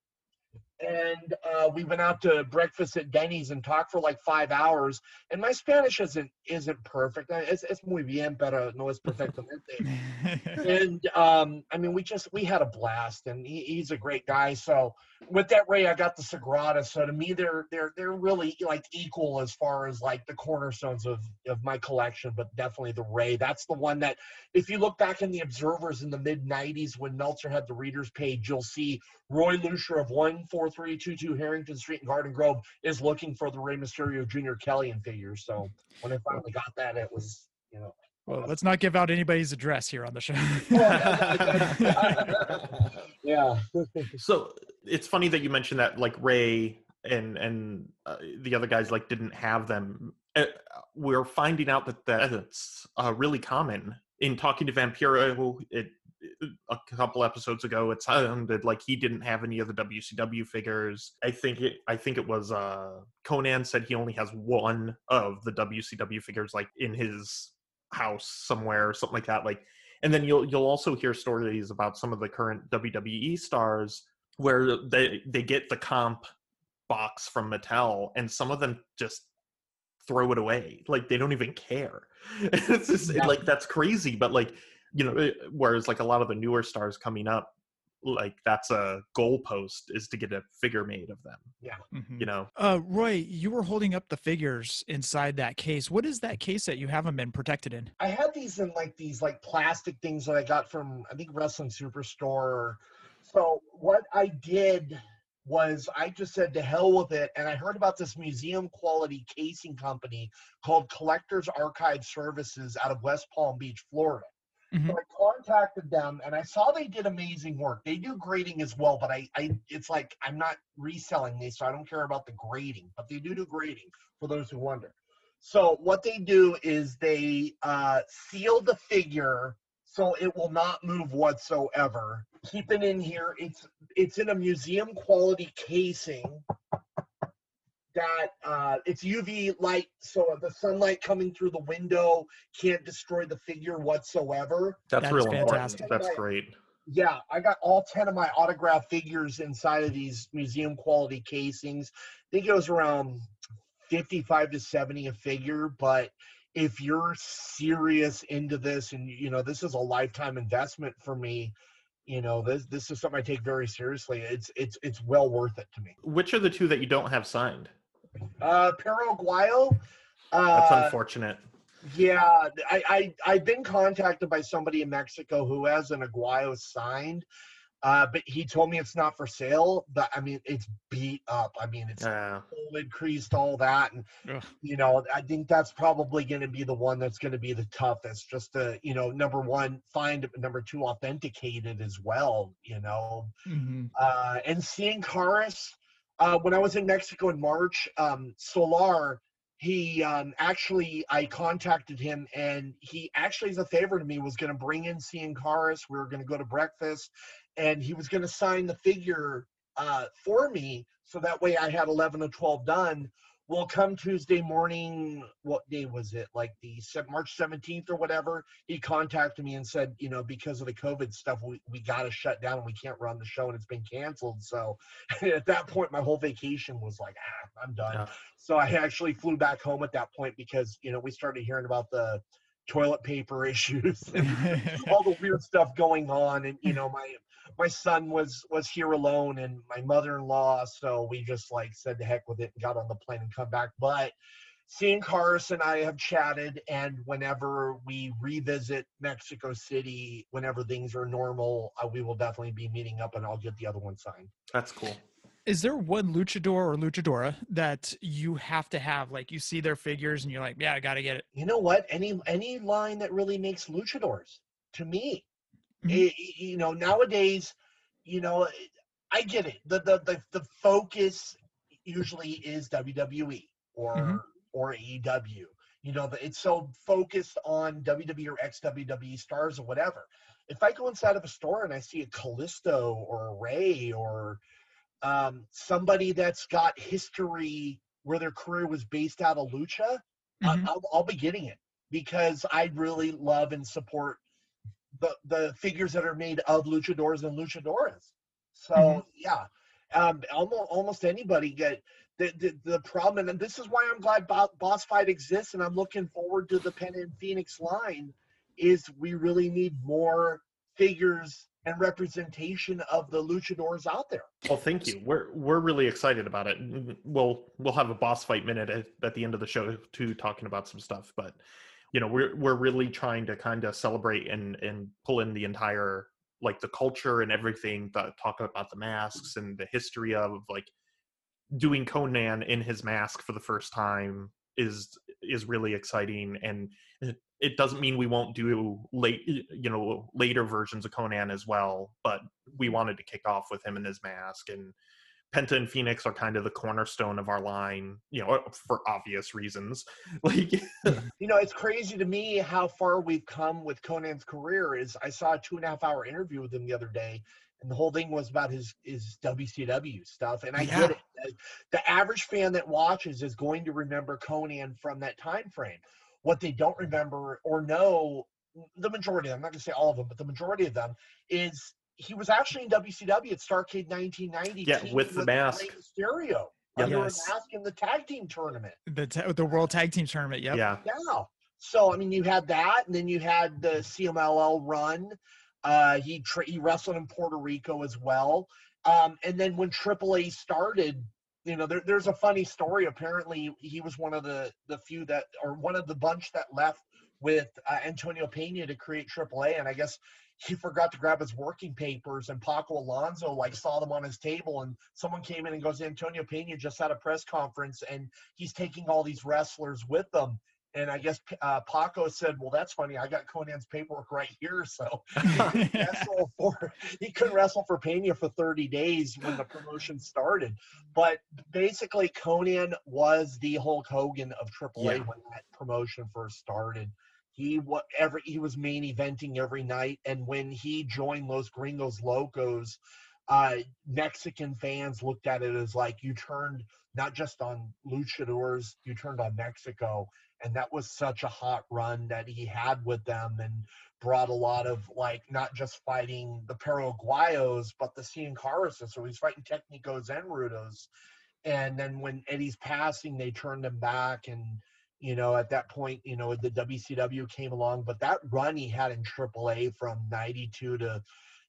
and uh, we went out to breakfast at Denny's and talked for like five hours. And my Spanish isn't isn't perfect. Uh, It's, it's muy bien, pero no es perfectamente and um, I mean, we just we had a blast, and he, he's a great guy. So with that Rey, I got the Sagrada. So to me, they're they're they're really like equal as far as like the cornerstones of of my collection. But definitely the Rey. That's the one that, if you look back in the Observers in the mid '90s when Meltzer had the readers page, you'll see Roy Lucier of one four three two two Harrington Street in Garden Grove is looking for the Rey Mysterio Jr. Kellyan figure. So when I finally got that, it was you know. well, let's not give out anybody's address here on the show. yeah. So it's funny that you mentioned that like Rey and and uh, the other guys like didn't have them. Uh, we're finding out that that's uh, really common in talking to Vampiro. It a couple episodes ago, it sounded like he didn't have any of the WCW figures. I think it. I think it was uh, Konnan said he only has one of the WCW figures, like in his house somewhere or something like that. Like and then you'll you'll also hear stories about some of the current WWE stars where they they get the comp box from Mattel and some of them just throw it away like they don't even care it's just Yeah. like that's crazy but like you know whereas like a lot of the newer stars coming up like that's a goalpost is to get a figure made of them Mhm. you know Uh, Roy, you were holding up the figures inside that case. What is that case that you have them been protected in? I had these in like these like plastic things that I got from I think Wrestling Superstore. So what I did was I just said to hell with it, and I heard about this museum quality casing company called Collectors Archive Services out of West Palm Beach, Florida. Mhm. So I contacted them and I saw they did amazing work. They do grading as well, but I, I it's like I'm not reselling these, so I don't care about the grading, but they do do grading for those who wonder. So what they do is they uh, seal the figure so it will not move whatsoever. Keep it in here. It's it's in a museum quality casing that uh, it's UV light, so the sunlight coming through the window can't destroy the figure whatsoever. That's, That's real fantastic. important. That's great. Yeah, I got all 10 of my autograph figures inside of these museum quality casings. I think it was around 55 to 70 a figure, but if you're serious into this and you know this is a lifetime investment for me, you know, this this is something I take very seriously. It's it's it's well worth it to me. Which are the two that you don't have signed? Uh Perro Aguayo, That's uh, unfortunate. Yeah, I, I I've been contacted by somebody in Mexico who has an Aguayo signed, uh, but he told me it's not for sale. But I mean, it's beat up. I mean, it's Yeah. folded, creased, all that, and Ugh. you know, I think that's probably going to be the one that's going to be the toughest. Just to you know, number one, find it, number two, authenticate it as well. You know, hmm uh, and seeing Caras, uh, when I was in Mexico in March, um, Solar, he um, actually, I contacted him and he actually, as a favor to me, was going to bring in Cien Caras. We were going to go to breakfast and he was going to sign the figure uh, for me. So that way I had 11 to 12 done. Well, come Tuesday morning, what day was it? Like the March 17th or whatever. He contacted me and said, you know, because of the COVID stuff, we, we got to shut down and we can't run the show and it's been canceled. So at that point, my whole vacation was like, ah, I'm done. Yeah. So I actually flew back home at that point because, you know, we started hearing about the toilet paper issues and all the weird stuff going on. And, you know, my, my son was was here alone and my mother-in-law so we just like said to heck with it and got on the plane and come back but seeing Caras and I have chatted and whenever we revisit Mexico City whenever things are normal uh, we will definitely be meeting up and I'll get the other one signed That's cool. Is there one luchador or luchadora that you have to have? Like you see their figures and you're like, yeah, I got to get it. you know what any any line that really makes luchadors to me Mhm. I- you know nowadays you know i get it the the the, the focus usually is wwe or Mhm. or aew you know it's so focused on wwe or ex-wwe stars or whatever if i go inside of a store and i see a Kalisto or a Rey or um, somebody that's got history where their career was based out of lucha Mhm. I'll, I'll be getting it because I really love and support the the figures that are made of luchadors and luchadoras. So Mhm. yeah, um, almost almost anybody get the, the the problem, and this is why I'm glad Bo- Boss Fight exists, and I'm looking forward to the Pen and Phoenix line. Is we really need more figures and representation of the luchadors out there. Well, thank you. We're we're really excited about it. We'll we'll have a boss fight minute at, at the end of the show too, talking about some stuff. But you know, we're we're really trying to kind of celebrate and and pull in the entire like the culture and everything. That talk about the masks and the history of like doing Konnan in his mask for the first time is is really exciting and it- it doesn't mean we won't do late you know later versions of Konnan as well but we wanted to kick off with him in his mask and Penta and Phoenix are kind of the cornerstone of our line you know for obvious reasons like hmm. You know, it's crazy to me how far we've come with Konnan's career. Is I saw a two and a half hour interview with him the other day, and the whole thing was about his his WCW stuff. And I Yeah. get it. The- The average fan that watches is going to remember Konnan from that time frame. What they don't remember or know, the majority of them, I'm not going to say all of them, but the majority of them is he was actually in WCW at Starcade 1990. Yeah, with the mask. Rey Mysterio Yep. under Yes. a mask in the tag team tournament. The ta- the World Tag Team Tournament. Yep. yeah Yeah. So I mean, you had that, and then you had the CMLL run. Uh, he tra- he wrestled in Puerto Rico as well. Um, and then when AAA started, you know, there, there's a funny story. Apparently, he was one of the the few that, or one of the bunch that left with uh, Antonio Pena to create AAA. And I guess he forgot to grab his working papers, and Paco Alonso like saw them on his table, and someone came in and goes, Antonio Pena just had a press conference, and he's taking all these wrestlers with them And I guess uh, Paco said, "Well, that's funny. I got Konnan's paperwork right here, so he couldn't wrestle for he couldn't wrestle for Pena for 30 days when the promotion started. But basically, Konnan was the Hulk Hogan of AAA Yeah. when that promotion first started. He wa every he was main eventing every night, and when he joined Los Gringos Locos, uh, Mexican fans looked at it as like you turned not just on luchadors, you turned on Mexico and that was such a hot run that he had with them and brought a lot of like not just fighting the Perro Aguayos but the Cien Caras. So he's fighting Technicos and Rudos. And then when Eddie's passing, they turned him back and you know, at that point, you know, the WCW came along, but that run he had in AAA from 92 to,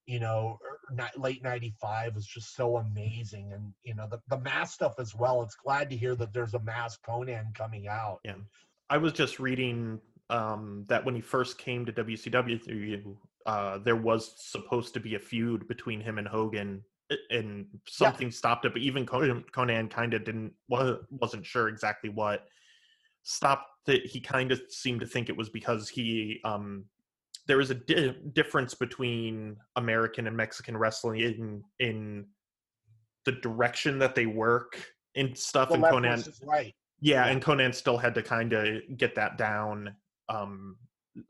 you know, er, late 95 was just so amazing. And, you know, the, the mask stuff as well. It's glad to hear that there's a mask Konnan coming out. Yeah. I was just reading um, that when he first came to WCW, uh, there was supposed to be a feud between him and Hogan, and something stopped it. But even Konnan, Konnan kind of didn't wa- wasn't sure exactly what stopped it. He kind of seemed to think it was because he um, there is a di- difference between American and Mexican wrestling in in the direction that they work and stuff. The and Konnan right. yeah, Yeah. and Konnan still had to kind of get that down. Um,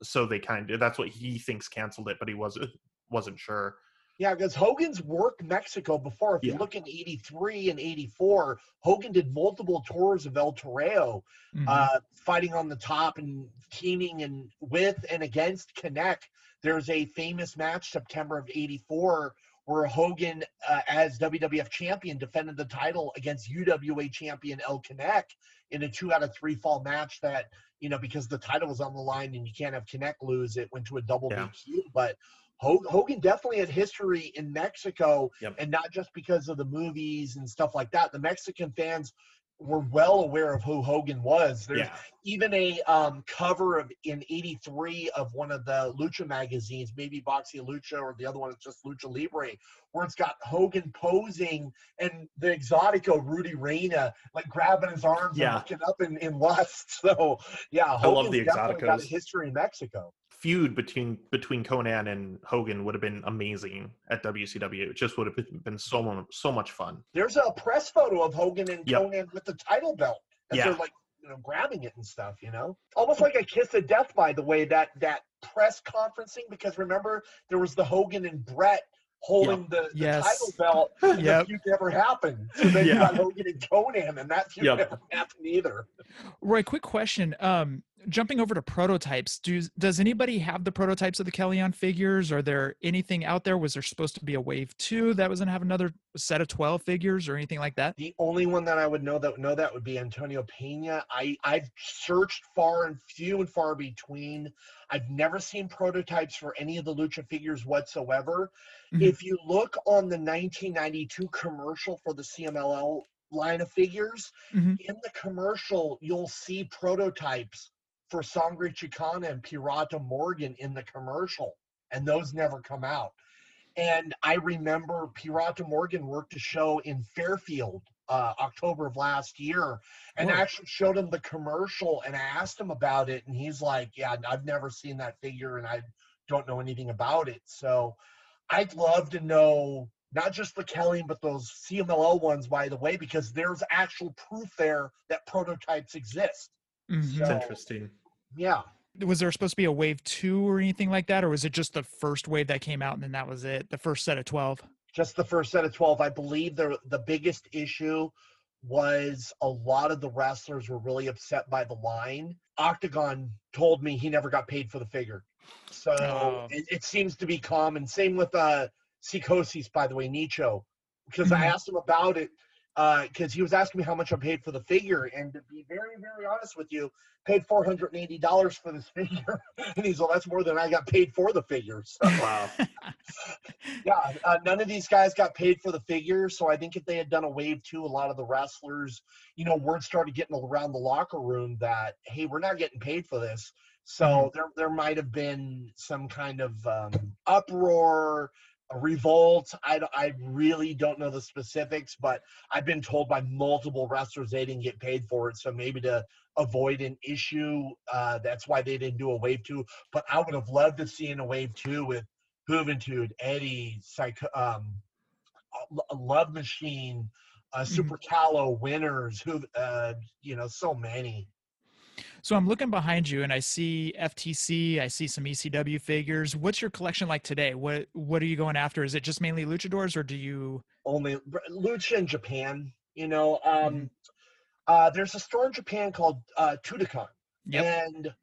so they kind of that's what he thinks canceled it, but he wasn't wasn't sure. Yeah, because Hogan's worked Mexico before. If you look in 83 and 84, Hogan did multiple tours of El Toreo, Mhm. uh, fighting on the top and teaming and with and against Canek. There's a famous match September of 84 where Hogan, uh, as WWF champion, defended the title against UWA champion El Canek in a two out of three fall match that, you know, because the title was on the line and you can't have Canek lose, it went to a double Yeah. DQ. But Hogan definitely had history in Mexico, Yep. and not just because of the movies and stuff like that. The Mexican fans were well aware of who Hogan was. There's Yeah, even a um, cover of in '83 of one of the Lucha magazines, maybe Box y Lucha, or the other one is just Lucha Libre, where it's got Hogan posing and the Exotico Rudy Reyna like grabbing his arms Yeah. and looking up in, in lust. So yeah, i love the definitely got a history in Mexico. Feud between between Konnan and Hogan would have been amazing at WCW. It just would have been, been so so much fun. There's a press photo of Hogan and Yep. Konnan with the title belt. As Yeah. they're like, you know, grabbing it and stuff, you know? Almost like a kiss of death, by the way, that that press conferencing, because remember there was the Hogan and Bret holding the, the Yes. title belt. and Yep. The feud never happened. So then you got Hogan and Konnan, and that feud Yep. never happened either. Roy, quick question. Um, jumping over to prototypes, do, does anybody have the prototypes of the Kellyon figures? Are there anything out there? Was there supposed to be a wave two that was going to have another set of 12 figures or anything like that? The only one that I would know that would know that would be Antonio Pena. I I've searched far and few and far between. I've never seen prototypes for any of the lucha figures whatsoever. Mhm. If you look on the 1992 commercial for the CMLL line of figures, Mhm. in the commercial you'll see prototypes for Sangre Chicana and Pirata Morgan in the commercial, and those never come out. And I remember Pirata Morgan worked a show in Fairfield, uh, October of last year, and Whoa. actually showed him the commercial. And I asked him about it, and he's like, "Yeah, I've never seen that figure, and I don't know anything about it." So I'd love to know not just the Kelly, but those CMLL ones, by the way, because there's actual proof there that prototypes exist. Mhm. It's So- interesting. Yeah. Was there supposed to be a wave two or anything like that? Or was it just the first wave that came out and then that was it? The first set of 12? just the first set of 12 i believe the the biggest issue was a lot of the wrestlers were really upset by the line octagon told me he never got paid for the figure so Oh. it, it seems to be common same with uh Psicosis by the way nicho because i Mhm. asked him about it because he was asking me how much i paid for the figure and to be very very honest with you paid $480 for this figure and he's well that's more than i got paid for the figure so Wow. yeah, uh, none of these guys got paid for the figure. So I think if they had done a wave two, a lot of the wrestlers, you know, word started getting around the locker room that hey, we're not getting paid for this. So there there might have been some kind of um, uproar. Revolt. I, I really don't know the specifics, but I've been told by multiple wrestlers they didn't get paid for it. So maybe to avoid an issue, uh, that's why they didn't do a wave two. But I would have loved to see in a wave two with Juventud, Eddie, Psycho, um, Love Machine, uh, Super Calo, Winners, who, uh, you know, so many. So I'm looking behind you and I see FTC, I see some ECW figures. What's your collection like today? What what are you going after? Is it just mainly luchadors or do you only lucha in Japan. You know, um, Mm-hmm. uh, there's a store in Japan called uh, Tudicon, Yep. and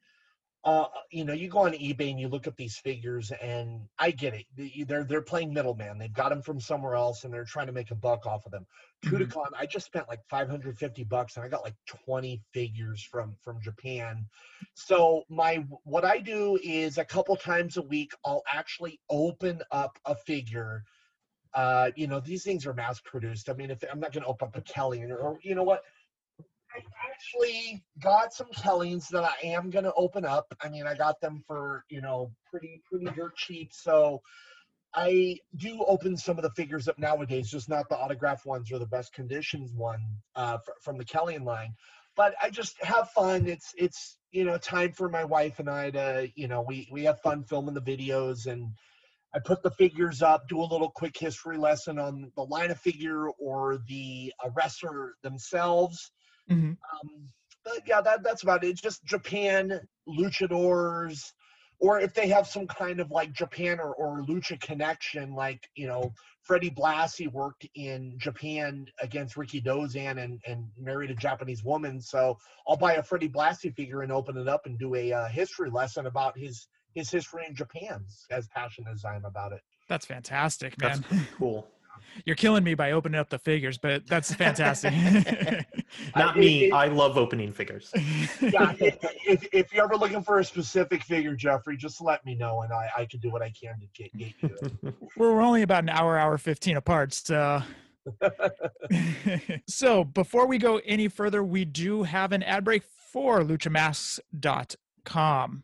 uh, you know, you go on eBay and you look at these figures, and I get it. They're they're playing middleman. They've got them from somewhere else, and they're trying to make a buck off of them. Mhm. I just spent like 550 bucks, and I got like 20 figures from from Japan. So my what I do is a couple times a week, I'll actually open up a figure uh, you know, these things are mass produced. I mean, if I'm not going to open up a Kelly or, or you know what, I actually got some Kellys that I am going to open up. I mean, I got them for you know pretty pretty dirt cheap. So I do open some of the figures up nowadays, just not the autograph ones or the best conditions one uh, fr- from the Kelly line. But I just have fun. It's it's you know time for my wife and I to you know we we have fun filming the videos and I put the figures up, do a little quick history lesson on the line of figure or the uh, wrestler themselves. Mhm. Um, but yeah, that, that's about it. Just Japan, luchadors, or if they have some kind of like Japan or, or lucha connection, like, you know, Freddie Blassie worked in Japan against Rikidozan and, and married a Japanese woman. So I'll buy a Freddie Blassie figure and open it up and do a uh, history lesson about his his history in Japan, as passionate as I am about it. That's fantastic, man. That's cool. You're killing me by opening up the figures, but that's fantastic. Not me. it- I love opening figures. Yeah, if, if, if you're ever looking for a specific figure, Jeffrey, just let me know and I, I can do what I can to get, get you. We're we're only about an hour, hour 15 apart. So. so before we go any further, we do have an ad break for luchamasks.com.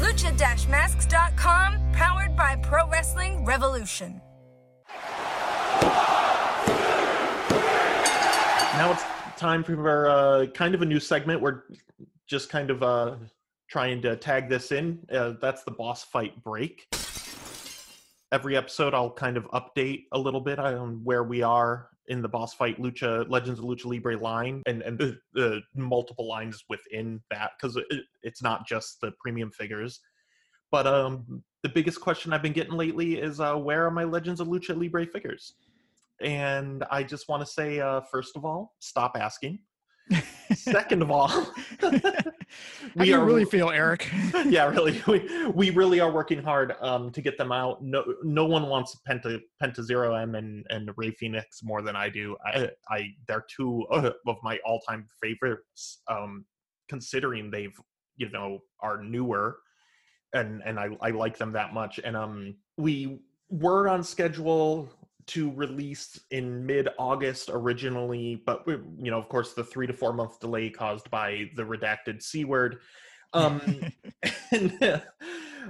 Lucha-masks.com, powered by Pro Wrestling Revolution. now it's time for uh, kind of a new segment. We're just kind of uh, trying to tag this in. Uh, that's the boss fight break. Every episode, I'll kind of update a little bit on where we are in the boss fight Lucha Legends of Lucha Libre line and and the, the multiple lines within that because it, it's not just the premium figures. But um, the biggest question I've been getting lately is uh, where are my Legends of Lucha Libre figures? And I just want to say, uh, first of all, stop asking. Second of all, do you really feel, Eric? yeah, really, we, we really are working hard um, to get them out. No, no one wants Penta Penta Zero M and and Rey Phoenix more than I do. I, I they're two of my all time favorites. Um, considering they've you know are newer, and and I I like them that much. And um, we were on schedule to release in mid August originally, but we, you know, of course, the three to four month delay caused by the redacted C word. Um, and,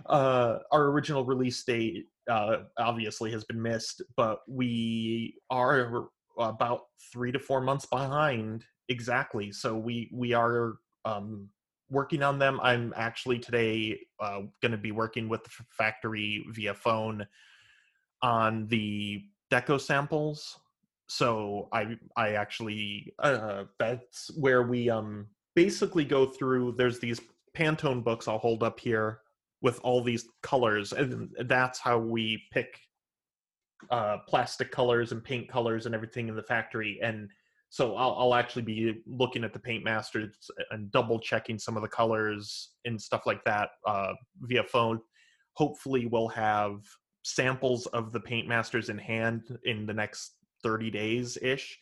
uh, our original release date uh, obviously has been missed, but we are about three to four months behind exactly. So we we are um, working on them. I'm actually today uh, going to be working with the factory via phone on the deco samples. So i i actually uh that's where we um basically go through there's these pantone books i'll hold up here with all these colors and that's how we pick uh plastic colors and paint colors and everything in the factory and so I'll, I'll actually be looking at the paint masters and double checking some of the colors and stuff like that uh, via phone. Hopefully we'll have samples of the paint masters in hand in the next 30 days ish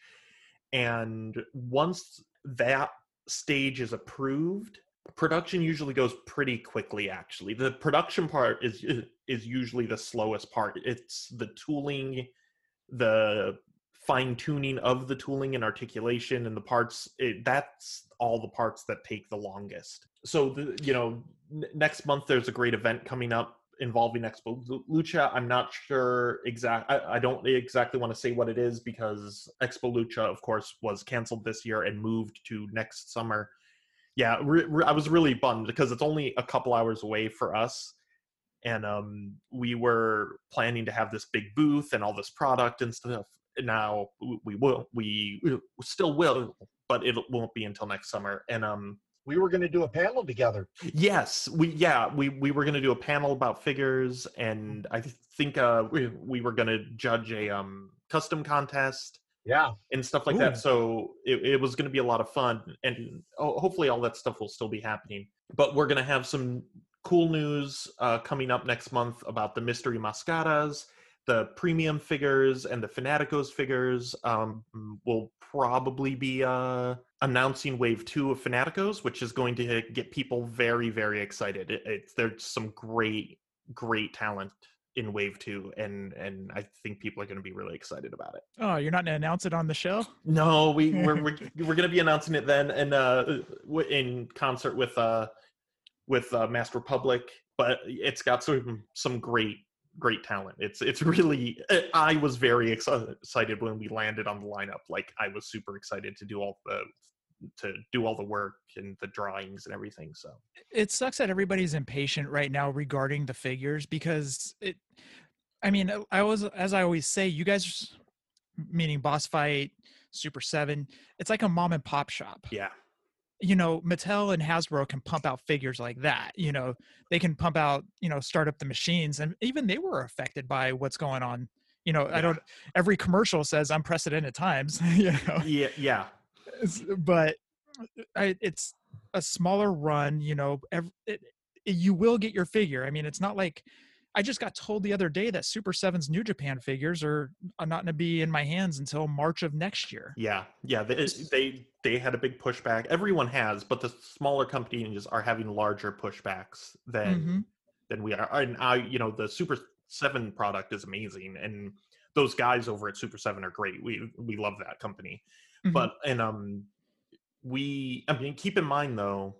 and once that stage is approved production usually goes pretty quickly actually. The production part is is usually the slowest part. It's the tooling the fine tuning of the tooling and articulation and the parts it, that's all the parts that take the longest. So the you know n- next month there's a great event coming up involving expo lucha i'm not sure exact I, I don't exactly want to say what it is because expo lucha of course was canceled this year and moved to next summer. Yeah re- re- i was really bummed because it's only a couple hours away for us and um we were planning to have this big booth and all this product and stuff. Now we will we still will but it won't be until next summer and um we were going to do a panel together yes we yeah we we were going to do a panel about figures and i think uh we, we were going to judge a um custom contest yeah and stuff like Ooh. that so it, it was going to be a lot of fun and hopefully all that stuff will still be happening but we're going to have some cool news uh, coming up next month about the mystery mascaras the premium figures and the fanaticos figures um, will probably be uh, announcing wave two of fanaticos which is going to get people very very excited it, it's there's some great great talent in wave two and and i think people are going to be really excited about it Oh, you're not going to announce it on the show? no, we we're we're, we're going to be announcing it then, and uh, in concert with uh with uh, Masked Republic. But it's got some some great great talent. It's it's really I was very excited when we landed on the lineup. Like I was super excited to do all the to do all the work and the drawings and everything. So It sucks that everybody's impatient right now regarding the figures because it. I mean, uh, I was as I always say, you guys, meaning Boss Fight, Super Seven, it's like a mom and pop shop. yeah, you know, Mattel and Hasbro can pump out figures like that. You know, they can pump out, you know, start up the machines, and even they were affected by what's going on. You know, I don't. Every commercial says unprecedented times. You know, yeah, yeah, but I, it's a smaller run. You know, ev it, it, you will get your figure. I mean, it's not like I just got told the other day that Super Seven's New Japan figures are, are not going to be in my hands until March of next year. yeah, yeah. They they they had a big pushback. Everyone has, but the smaller companies are having larger pushbacks than Mhm. than we are. And I, you know, the Super Seven product is amazing, and those guys over at Super Seven are great. We we love that company. Mhm. But and um, we, I mean, keep in mind though,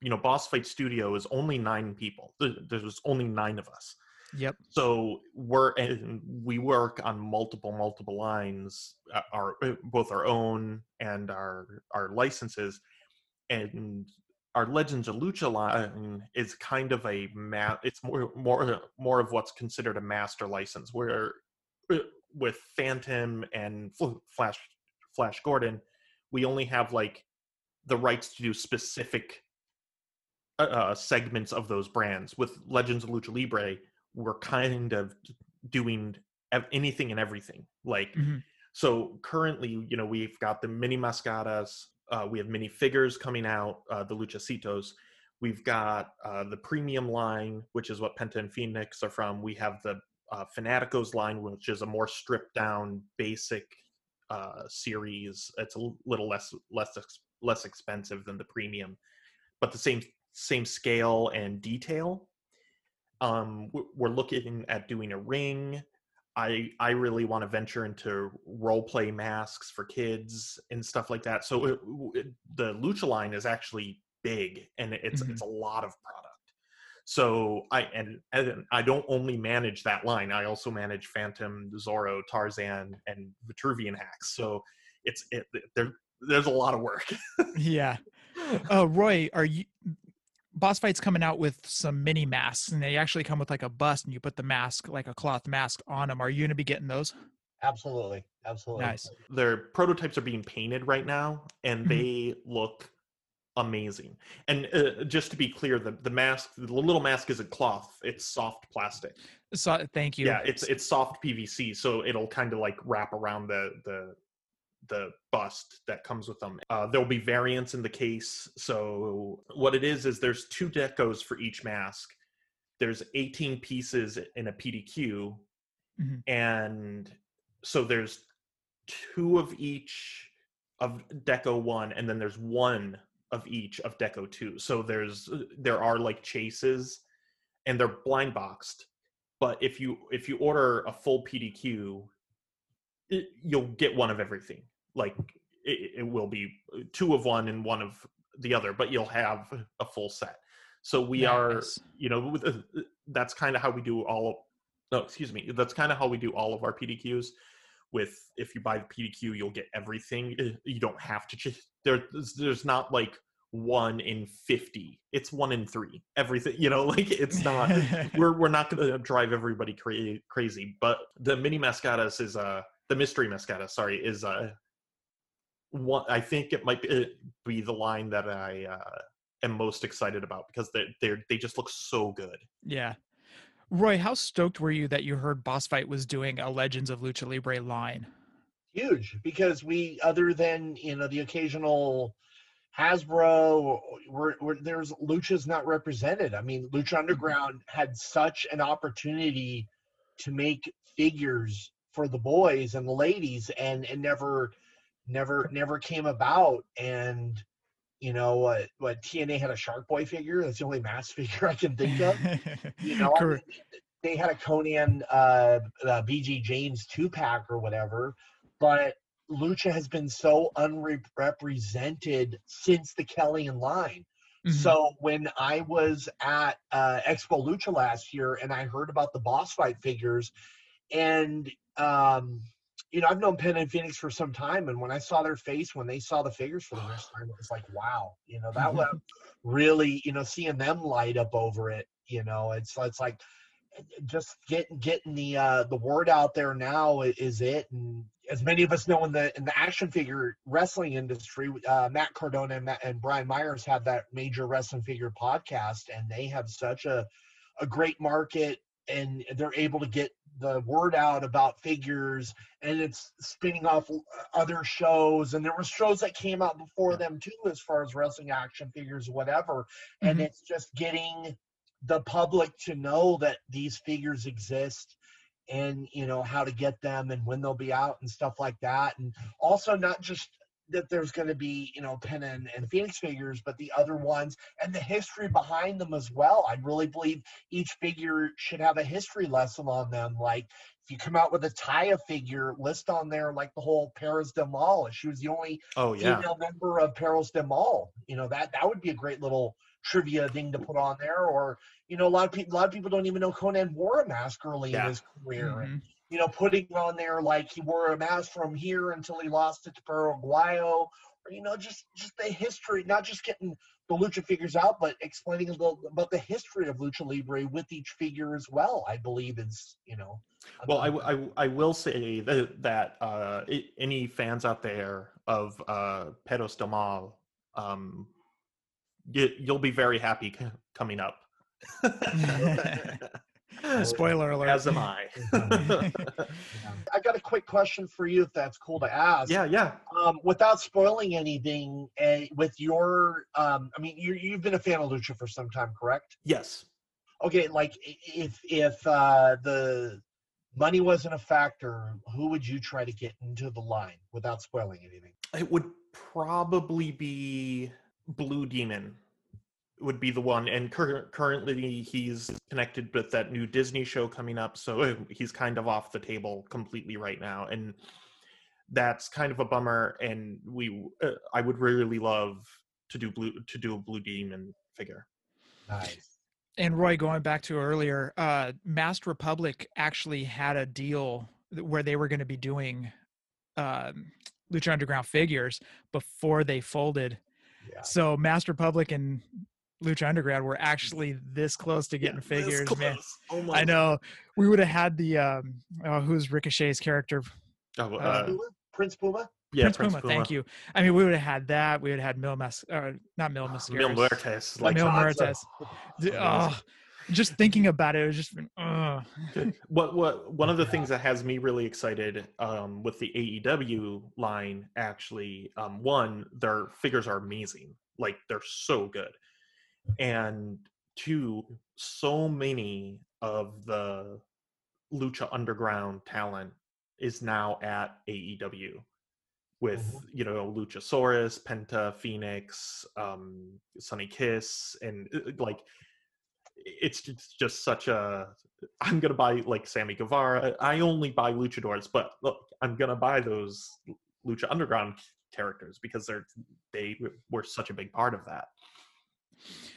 you know, Boss Fight Studio is only nine people. There- There's only nine of us. Yep. So we're and we work on multiple multiple lines, uh, our uh, both our own and our our licenses, and our Legends of Lucha line is kind of a ma- It's more more more of what's considered a master license, where uh, with Phantom and Flash Flash Gordon, we only have like the rights to do specific uh, uh, segments of those brands. With Legends of Lucha Libre, we're kind of doing ev- anything and everything. Like, Mhm. so currently, you know, we've got the mini mascaras, uh, we have mini figures coming out, uh, the Luchacitos. We've got uh, the premium line, which is what Penta and Phoenix are from. We have the uh, Fanaticos line, which is a more stripped down, basic uh, series. It's a little less less ex- less expensive than the premium, but the same same scale and detail. Um, we're looking at doing a ring. I I really want to venture into role play masks for kids and stuff like that. So it, it, the Lucha line is actually big and it's Mhm. it's a lot of product. So I and, and I don't only manage that line. I also manage Phantom, Zorro, Tarzan, and Vitruvian hacks. So it's it there. There's a lot of work. Yeah. Uh, Roy, are you? Boss Fight's coming out with some mini masks, and they actually come with like a bust, and you put the mask, like a cloth mask, on them. Are you going to be getting those? Absolutely, absolutely. Nice. their prototypes are being painted right now and Mhm. they look amazing and uh, just to be clear the, the mask the little mask isn't cloth it's soft plastic So thank you. yeah it's it's soft pvc so it'll kind of like wrap around the the the bust that comes with them uh, there'll be variants in the case so what it is is there's two decos for each mask there's 18 pieces in a pdq Mhm. and so there's two of each of Deco One, and then there's one of each of Deco Two. So there's there are like chases, and they're blind boxed. But if you if you order a full PDQ, it, you'll get one of everything. Like it, it will be two of one and one of the other, but you'll have a full set. So we are, you know, uh, that's kind of how we do all of. No, excuse me. That's kind of how we do all of our PDQs. With if you buy the PDQ, you'll get everything. Uh, You don't have to. ch- There, there's not like one in fifty. It's one in three. Everything, you know, like it's not. we're we're not going to drive everybody cra- crazy. But the mini mascatas is uh the mystery mascata. Sorry, is uh one. I think it might be, be the line that I uh, am most excited about because they they they just look so good. yeah. Roy, how stoked were you that you heard Boss Fight was doing a Legends of Lucha Libre line? Huge because we other than you know the occasional hasbro we're, we're, there's lucha's not represented. I mean lucha underground had such an opportunity to make figures for the boys and the ladies and it never never never came about. And you know what what tna had a shark boy figure? That's the only mass figure i can think of. You know, I mean, they had a Konnan uh, uh, BG James two pack or whatever, but Lucha has been so unrepresented since the Kellyan line. Mhm. So when I was at uh, Expo Lucha last year and I heard about the boss fight figures, and um, you know I've known Penn and Phoenix for some time, and when I saw their face when they saw the figures for the first time, it was like, wow, you know that was really, you know, seeing them light up over it. You know, it's it's like just getting getting the uh, the word out there now is it, and as many of us know in the in the action figure wrestling industry, uh, Matt Cardona and, Matt, and Brian Myers have that major wrestling figure podcast, and they have such a a great market, and they're able to get the word out about figures, and it's spinning off other shows, and there were shows that came out before them too, as far as wrestling action figures, whatever, and Mhm. it's just getting the public to know that these figures exist and you know how to get them and when they'll be out and stuff like that and also not just that there's going to be you know Penn and, and Phoenix figures, but the other ones and the history behind them as well. I really believe each figure should have a history lesson on them. Like if you come out with a Taya figure, list on there like the whole Perros del Mal. She was the only Oh yeah, female member of Perros del Mal. You know that that would be a great little trivia thing to put on there. Or you know a lot of people a lot of people don't even know Konnan wore a mask early Yeah. in his career. And, Mhm. you know, putting on there like he wore a mask from here until he lost it to Perro Aguayo, or you know, just just the history, not just getting the lucha figures out, but explaining a little about the history of lucha libre with each figure as well. I believe is you know. Well, I I will say that, that uh, i any fans out there of uh, Perros del Mal, um, you, you'll be very happy c- coming up. Spoiler alert. As am I. I got a quick question for you, if that's cool to ask. yeah, yeah. um, without spoiling anything, uh, with your, um, I mean, you, you've been a fan of Lucha for some time, correct? Yes. Okay, like if if uh, the money wasn't a factor, who would you try to get into the line without spoiling anything? It would probably be Blue Demon would be the one and cur- currently he's connected with that new Disney show coming up so he's kind of off the table completely right now and that's kind of a bummer and we uh, I would really love to do blue to do a Blue Demon figure. Nice. and Roy, going back to earlier, uh, Masked Republic actually had a deal where they were going to be doing um, Lucha Underground figures before they folded. Yeah. So Masked Republic and Lucha Underground were actually this close to getting Yeah, figures, man. Oh my I know. We would have had the um, oh, who's Ricochet's character, Oh, Uh, uh, Puma? Prince Puma? yeah, Prince, Puma, Thank you. I mean, we would have had that. We would have had Mil Mas, uh, not Mil Mascaras. Mil Muertes. Like, Mil Muertes. Oh, just thinking about it, it was just uh. what what one of the things that has me really excited um, with the AEW line actually um, one their figures are amazing like they're so good and two so many of the lucha underground talent is now at AEW with Mhm. you know Luchasaurus, Penta, Phoenix, um, Sunny Kiss, and uh, like it's just, just such a. I'm gonna buy like Sammy Guevara. I only buy luchadors, but look, I'm gonna buy those Lucha Underground characters because they're they were such a big part of that.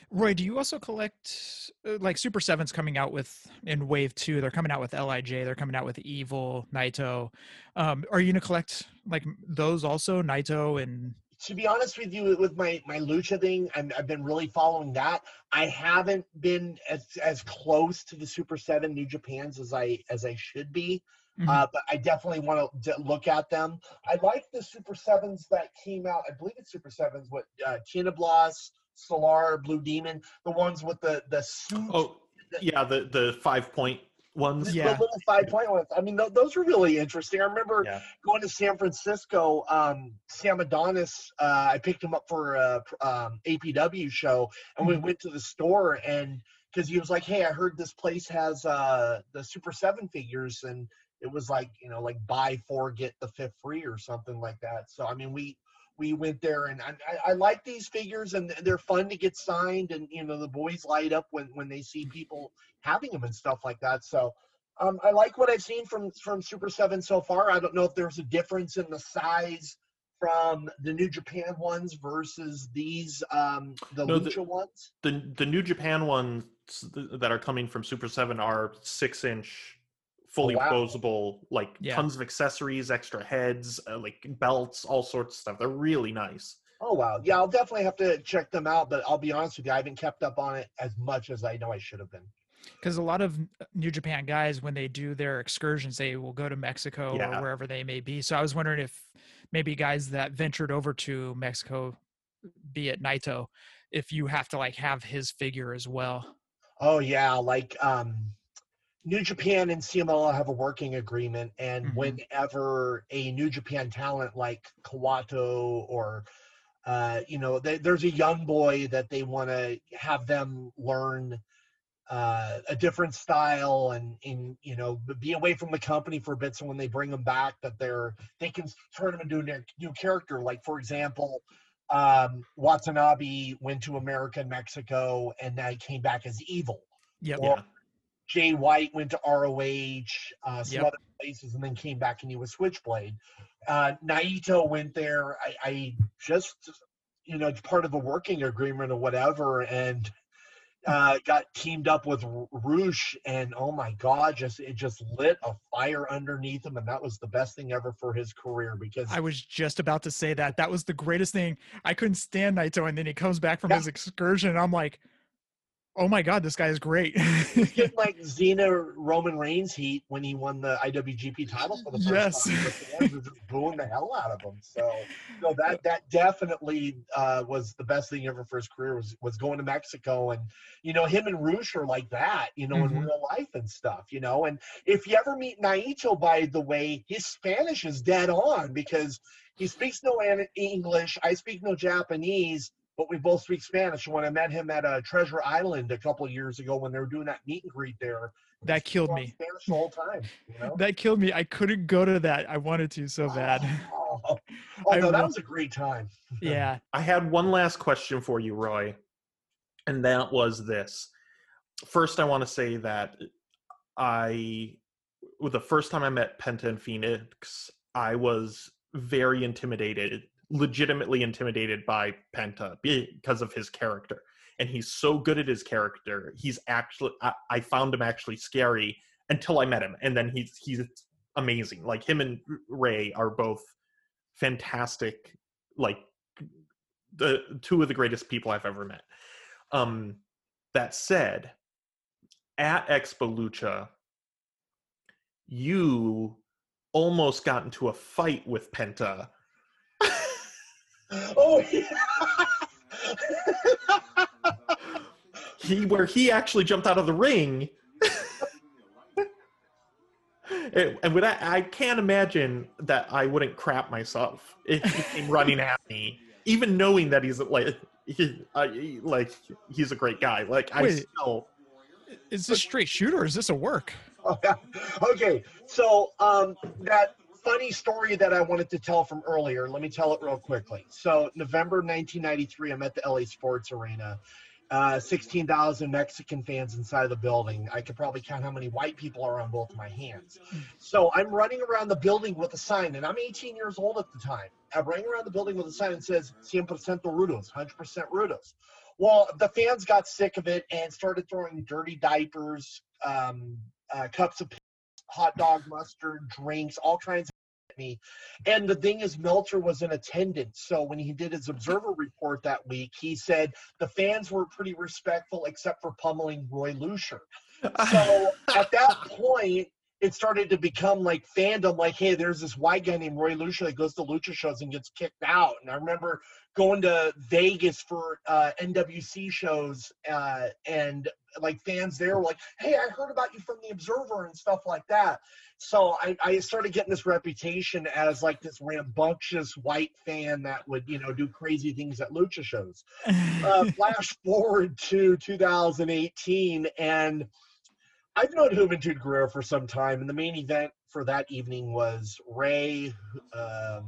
Roy, do you also collect uh, like Super Sevens coming out with in Wave Two? They're coming out with Lij. They're coming out with Evil, Naito. Um, are you gonna collect like those also, Naito and? To be honest with you, with my my lucha thing, I'm, I've been really following that. I haven't been as as close to the Super Seven New Japans as I as I should be, Mhm. uh, but I definitely want to look at them. I like the Super Sevens that came out. I believe it's Super Sevens. What uh, Kinablas, Solar, Blue Demon, the ones with the the suit. Oh, yeah, the the five point ones. the little five point ones. I mean, th- those were really interesting. I remember Yeah. going to San Francisco. Um, Sam Adonis, uh, I picked him up for a um, APW show, and we Mhm. went to the store and because he was like, "Hey, I heard this place has uh, the Super Seven figures," and it was like you know, like buy four get the fifth free or something like that. So I mean, we we went there and I, I, like these figures and they're fun to get signed and you know the boys light up when when they see people having them and stuff like that. So um, I like what I've seen from from Super Seven so far. I don't know if there's a difference in the size from the New Japan ones versus these um, the No, the- Lucha ones. the the New Japan ones that are coming from Super Seven are six inch, fully Oh, wow. posable, like Yeah. tons of accessories, extra heads, uh, like belts, all sorts of stuff. They're really nice. Oh wow, yeah, I'll definitely have to check them out. But I'll be honest with you, I haven't kept up on it as much as I know I should have been. because a lot of New Japan guys, when they do their excursions, they will go to Mexico Yeah. or wherever they may be. So I was wondering if maybe guys that ventured over to Mexico, be it Naito, if you have to like have his figure as well. Oh yeah, like um New Japan and CMLL have a working agreement, and Mhm. whenever a New Japan talent like Kawato or uh, you know, they, there's a young boy that they want to have them learn uh, a different style and in you know be away from the company for a bit so when they bring them back that they're they can turn them into a new- character like for example um watanabe went to america and mexico and now he came back as evil Yep. Well, Yeah. Jay white went to roh uh, some Yep. other places and then came back and he was switchblade uh naito went there i i just you know it's part of a working agreement or whatever and uh, got teamed up with Rush, and oh my God, just it just lit a fire underneath him, and that was the best thing ever for his career because I was just about to say that. That was the greatest thing. I couldn't stand Naito, and then he comes back from Yeah. his excursion, and I'm like, oh my god, this guy is great. he's getting like Xena Roman Reigns heat when he won the IWGP title for the first Yes. time. The fans were just booing the hell out of him. So, no, that that definitely uh, was the best thing ever for his career was was going to Mexico and you know him and Rush are like that, you know, in Mhm. real life and stuff, you know. And if you ever meet Naito, by the way, his Spanish is dead on because he speaks no English. I speak no Japanese. But we both speak Spanish. When I met him at uh, Treasure Island a couple of years ago, when they were doing that meet and greet there, that killed me. Spanish the whole time. You know? That killed me. I couldn't go to that. I wanted to so bad. Oh, oh, oh, I no, that was a great time. Yeah. I had one last question for you, Roy, and that was this. First, I want to say that I, well, the first time I met Penta and Phoenix, I was very intimidated, legitimately intimidated by Penta because of his character. And he's so good at his character. He's actually, I, I found him actually scary until I met him, and then he's he's amazing. Like him and Rey are both fantastic, like the two of the greatest people I've ever met. Um, that said, at Expo Lucha, you almost got into a fight with Penta. Oh, yeah. He where he actually jumped out of the ring. And- and would I, I can't imagine that I wouldn't crap myself if he came running at me, even knowing that he's like, he, I, he- like he's a great guy. Like I Wait. still, Is this straight shooter or is this a work? Oh, yeah. okay, so um, that funny story that I wanted to tell from earlier. Let me tell it real quickly. So, November 1993, I'm at the LA Sports Arena. Uh, 16,000 Mexican fans inside the building. I could probably count how many white people are on both my hands. So I'm running around the building with a sign, and I'm 18 years old at the time. I'm running around the building with a sign that says 100% rudos, 100% rudos. Well, the fans got sick of it and started throwing dirty diapers, um, uh, cups of hot dog mustard, drinks, all kinds me. And the thing is, Meltzer was in attendance. So when he did his observer report that week, he said the fans were pretty respectful except for pummeling Roy Lucier. So at that point, it started to become like fandom, like, hey, there's this white guy named Roy Lucier that goes to lucha shows and gets kicked out. And I remember going to Vegas for uh, NWC shows, uh, and like fans there were like, hey, I heard about you from the Observer and stuff like that. So I, I started getting this reputation as like this rambunctious white fan that would, you know, do crazy things at lucha shows. Uh, flash forward to 2018, and I've known Juventud Guerrera for some time, and the main event for that evening was Rey, um,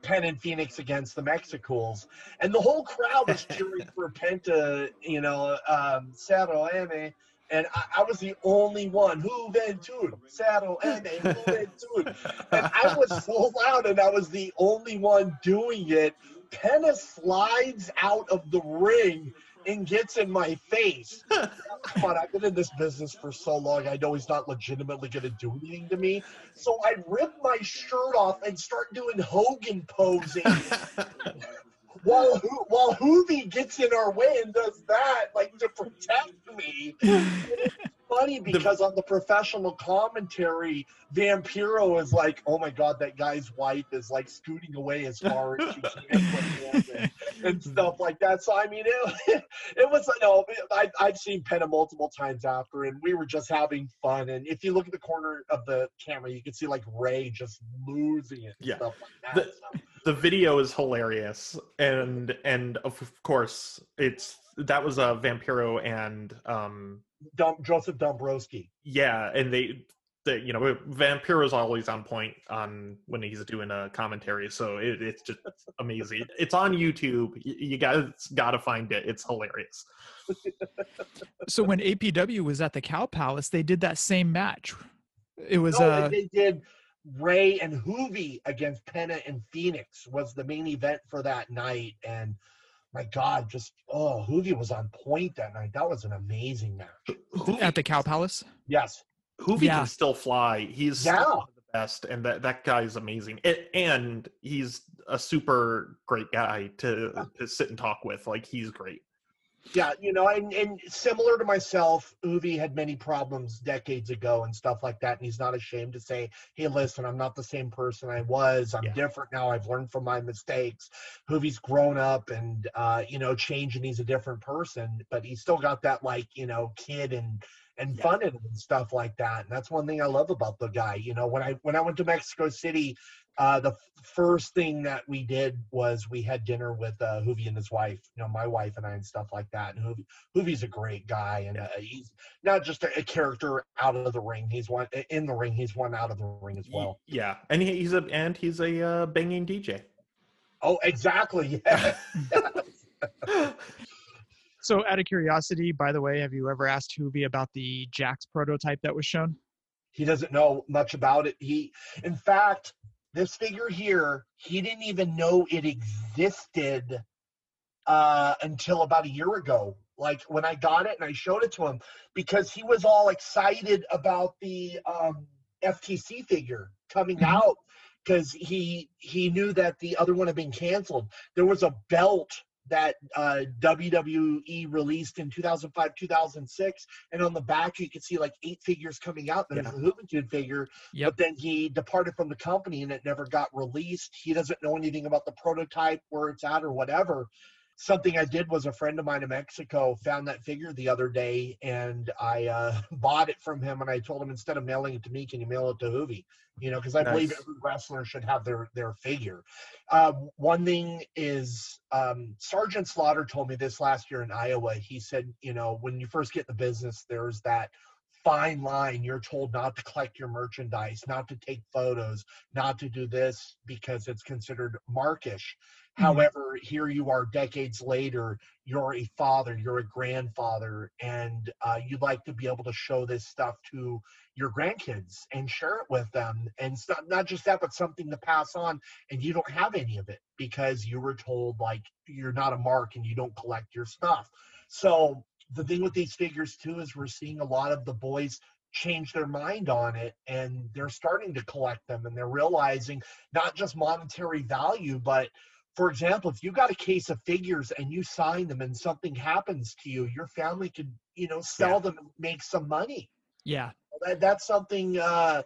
Penn and Phoenix against the Mexicools, and the whole crowd was cheering for Penta, you know, um, Cerro M, and I, I was the only one, Juventud, Cerro M, Juventud, and I was so loud, and I was the only one doing it. Penta slides out of the ring and gets in my face. Come on, I've been in this business for so long. I know he's not legitimately going to do anything to me. So I rip my shirt off and start doing Hogan posing. while while Juvi gets in our way and does that, like to protect me. Funny because on the professional commentary, Vampiro is like, "Oh my god, that guy's wife is like scooting away as far as she can and, stuff like that. So I mean, it it was no, I I've seen Penta multiple times after, and we were just having fun. And if you look at the corner of the camera, you can see like Rey just losing it. And Yeah. stuff like that. The- so. the video is hilarious and and of course it's that was a vampiro and um Dom, Joseph Dombrowski. yeah and they the you know vampiro's always on point on when he's doing a commentary so it, it's just amazing it's on youtube you, you guys gotta find it it's hilarious so when APW was at the Cow Palace, they did that same match. It was no, uh they did Rey and Juvi against Penta and Phoenix was the main event for that night, and my God, just oh, Juvi was on point that night. That was an amazing match. Juvi, at the Cow Palace. Yes, Juvi Yeah. can still fly he's Yeah. still the best and that that guy is amazing it, and he's a super great guy to to sit and talk with like he's great yeah, you know, and, and similar to myself, Juvi had many problems decades ago and stuff like that, and he's not ashamed to say, "Hey, listen, I'm not the same person I was. I'm Yeah. different now. I've learned from my mistakes." Juvi's grown up and uh, you know changed, and he's a different person, but he's still got that like you know kid and and Yeah. fun and stuff like that. And that's one thing I love about the guy. You know, when I when I went to Mexico City, uh, the first thing that we did was we had dinner with uh, Juvi and his wife. You know, my wife and I and stuff like that. And Juvi, Juvi's a great guy, and uh, he's not just a, a character out of the ring. He's one in the ring. He's one out of the ring as well. yeah and he, he's a and he's a uh, banging dj Oh, exactly. Yeah. So out of curiosity, by the way, have you ever asked Juvi about the Jakks prototype that was shown? he doesn't know much about it. He, in fact, this figure here, he didn't even know it existed uh, until about a year ago. Like when I got it and I showed it to him, because he was all excited about the um, FTC figure coming Mhm. out, because he he knew that the other one had been canceled. There was a belt that uh, WWE released in 2005, 2006, and on the back you could see like eight figures coming out. There's Yeah. a Juventud figure, Yep. but then he departed from the company and it never got released. He doesn't know anything about the prototype, where it's at, or whatever. Something I did was a friend of mine in Mexico found that figure the other day, and I uh, bought it from him. And I told him instead of mailing it to me, can you mail it to Juvi? You know, because I believe every wrestler should have their their figure. Uh, one thing is, um, Sergeant Slaughter told me this last year in Iowa. He said, you know, when you first get in the business, there's that fine line. You're told not to collect your merchandise, not to take photos, not to do this because it's considered markish. Mhm. However, here you are decades later, you're a father, you're a grandfather, and uh, you'd like to be able to show this stuff to your grandkids and share it with them. And not just that, but something to pass on. And you don't have any of it because you were told, like, you're not a mark and you don't collect your stuff. So the thing with these figures, too, is we're seeing a lot of the boys change their mind on it and they're starting to collect them and they're realizing not just monetary value, but for example, if you got a case of figures and you sign them and something happens to you, your family could, you know, sell Yeah. them and make some money. Yeah. That, that's something uh,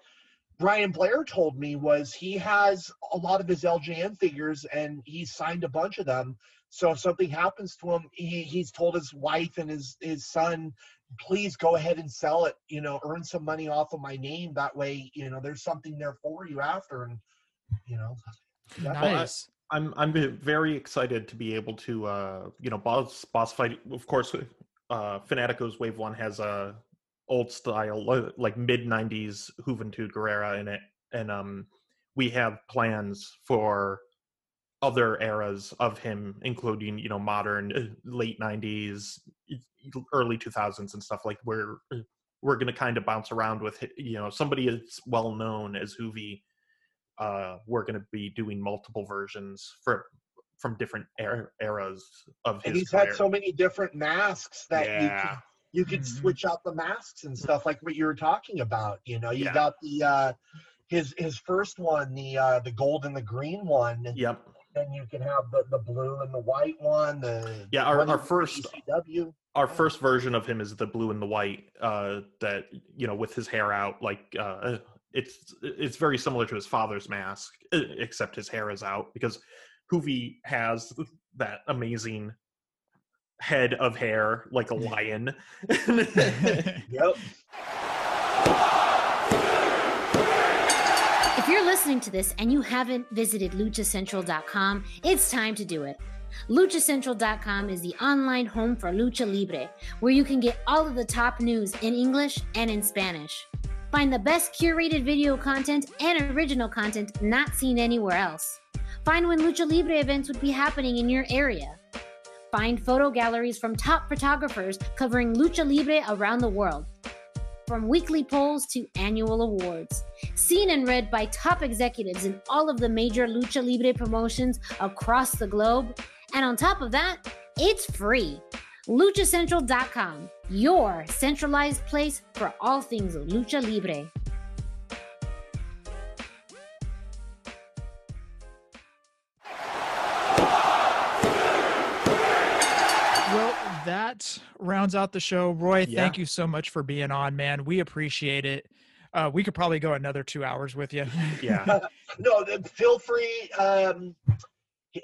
Brian Blair told me was he has a lot of his LJN figures and he signed a bunch of them. So if something happens to him, he, he's told his wife and his his son, please go ahead and sell it. You know, earn some money off of my name. That way, you know, there's something there for you after. And you know, Nice. I'm I'm very excited to be able to uh you know boss boss fight of course uh Fanatico's Wave 1 has a old style like mid 90s Juventud Guerrera in it. And um we have plans for other eras of him including you know modern uh, late 90s e- early 2000s and stuff like where uh, we're going to kind of bounce around with you know somebody as well known as Juvi uh, we're going to be doing multiple versions for from different er- eras of his and he's career. had so many different masks that you yeah, could you could Mhm. switch out the masks and stuff like what you were talking about you know you Yeah. got the uh his his first one the uh the gold and the green one and yep, then you can have the the blue and the white one the Yeah, our- one our first- ECW. our first version of him is the blue and the white. Uh, that you know, with his hair out, like uh, it's it's very similar to his father's mask, except his hair is out because Juvi has that amazing head of hair like a lion. yep If you're listening to this and you haven't visited luchacentral.com, it's time to do it. LuchaCentral.com is the online home for Lucha Libre, where you can get all of the top news in English and in Spanish. Find the best curated video content and original content not seen anywhere else. Find when Lucha Libre events would be happening in your area. Find photo galleries from top photographers covering Lucha Libre around the world. From weekly polls to annual awards seen and read by top executives in all of the major Lucha Libre promotions across the globe. And on top of that, it's free. LuchaCentral.com, your centralized place for all things Lucha Libre. Well, that rounds out the show. Roy, Yeah. thank you so much for being on, man. We appreciate it. Uh, we could probably go another two hours with you. yeah, no feel free um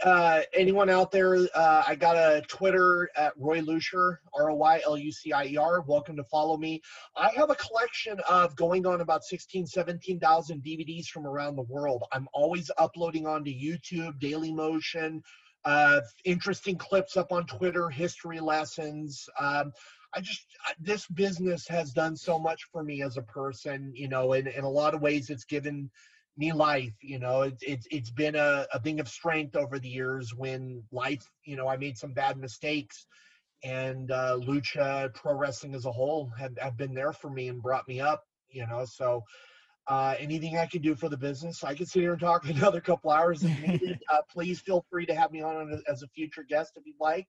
uh anyone out there uh i got a twitter at roy lucier r-o-y-l-u-c-i-e-r welcome to follow me. I have a collection of going on about 16 17000 dvds from around the world. I'm always uploading onto youtube daily motion uh interesting clips up on twitter history lessons. Um I just this business has done so much for me as a person, you know, and in a lot of ways it's given me life you know it's it's, it's been a, a thing of strength over the years when life you know i made some bad mistakes and uh lucha pro wrestling as a whole have, have been there for me and brought me up you know so uh anything i can do for the business i can sit here and talk another couple hours if needed. Uh, please feel free to have me on as a future guest if you'd like.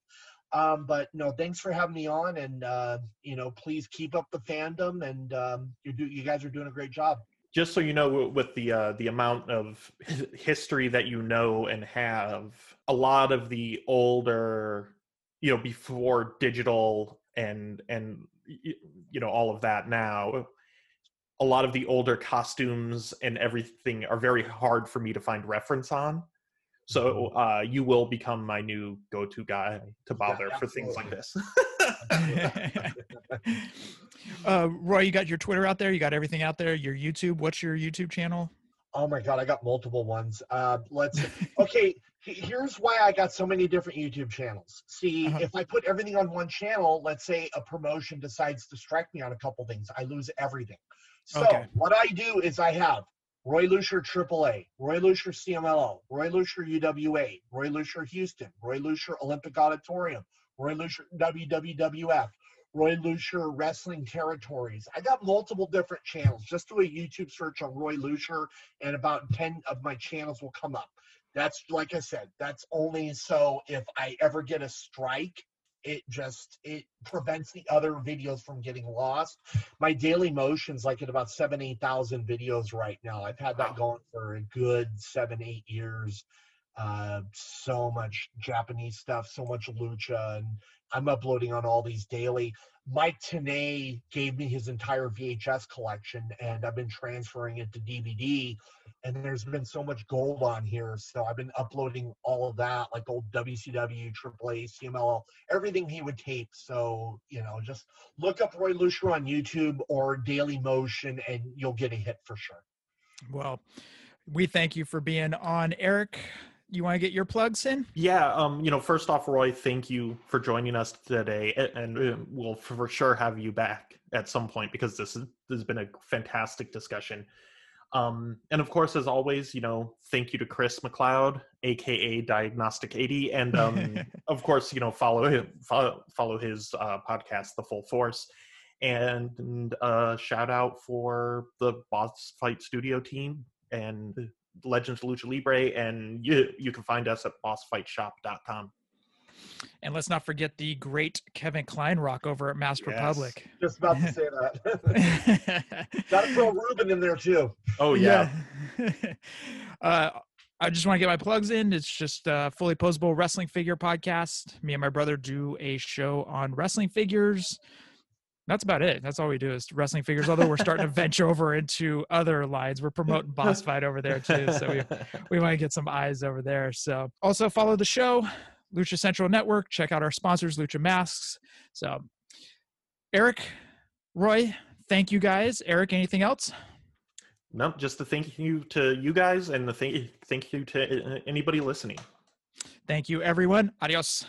Um but no thanks for having me on and uh you know please keep up the fandom and um you do you guys are doing a great job just so you know with the uh, the amount of history that you know and have a lot of the older you know before digital and and you know all of that now a lot of the older costumes and everything are very hard for me to find reference on. So uh, you will become my new go-to guy to bother for things like this uh, Roy, you got your Twitter out there. You got everything out there. Your YouTube. What's your YouTube channel? Oh my god, I got multiple ones. Uh, let's okay. here's why I got so many different YouTube channels. See, Uh-huh. if I put everything on one channel, let's say a promotion decides to strike me on a couple things, I lose everything. So Okay. what I do is I have Roy Lucier AAA, Roy Lucier CMLL, Roy Lucier UWA, Roy Lucier Houston, Roy Lucier Olympic Auditorium, Roy Lucier WWF, Roy Lucier Wrestling Territories. I got multiple different channels. Just do a YouTube search on Roy Lucier, and about 10 of my channels will come up. That's like I said, that's only so if I ever get a strike, it just it prevents the other videos from getting lost. My daily motion's like at about seven, eight thousand videos right now. I've had that going for a good seven, eight years. Uh, so much Japanese stuff, so much lucha, and I'm uploading on all these daily. Mike Tenay gave me his entire VHS collection, and I've been transferring it to DVD. And there's been so much gold on here, so I've been uploading all of that, like old WCW, AAA, CMLL, everything he would tape. So you know, just look up Roy Lucier on YouTube or Daily Motion, and you'll get a hit for sure. Well, we thank you for being on, Eric. You want to get your plugs in? Yeah, um, you know, first off, Roy, thank you for joining us today, and uh, we'll for sure have you back at some point because this, is, this has been a fantastic discussion. Um, and of course, as always, you know, thank you to Chris McLeod, aka Diagnostic 80, and um, of course, you know, follow him, follow, follow his uh, podcast, The Full Force, and, and uh, shout out for the Boss Fight Studio team and Legends of Lucha Libre, and you you can find us at bossfightshop.com. And let's not forget the great Kevin Kleinrock over at Masked Yes. Republic. Just about to say that. Got to throw Ruben in there too. Oh yeah, Yeah. uh, I just want to get my plugs in. It's just a fully posable wrestling figure podcast. Me and my brother do a show on wrestling figures. That's about it. That's all we do is wrestling figures. Although we're starting to venture over into other lines. We're promoting Boss Fight over there too. So we, we might get some eyes over there. So also follow the show, Lucha Central Network. Check out our sponsors, Lucha Masks. So Eric, Roy, thank you guys. Eric, anything else? no, just a thank you to you guys, and the thank thank you to anybody listening. Thank you, everyone. Adios.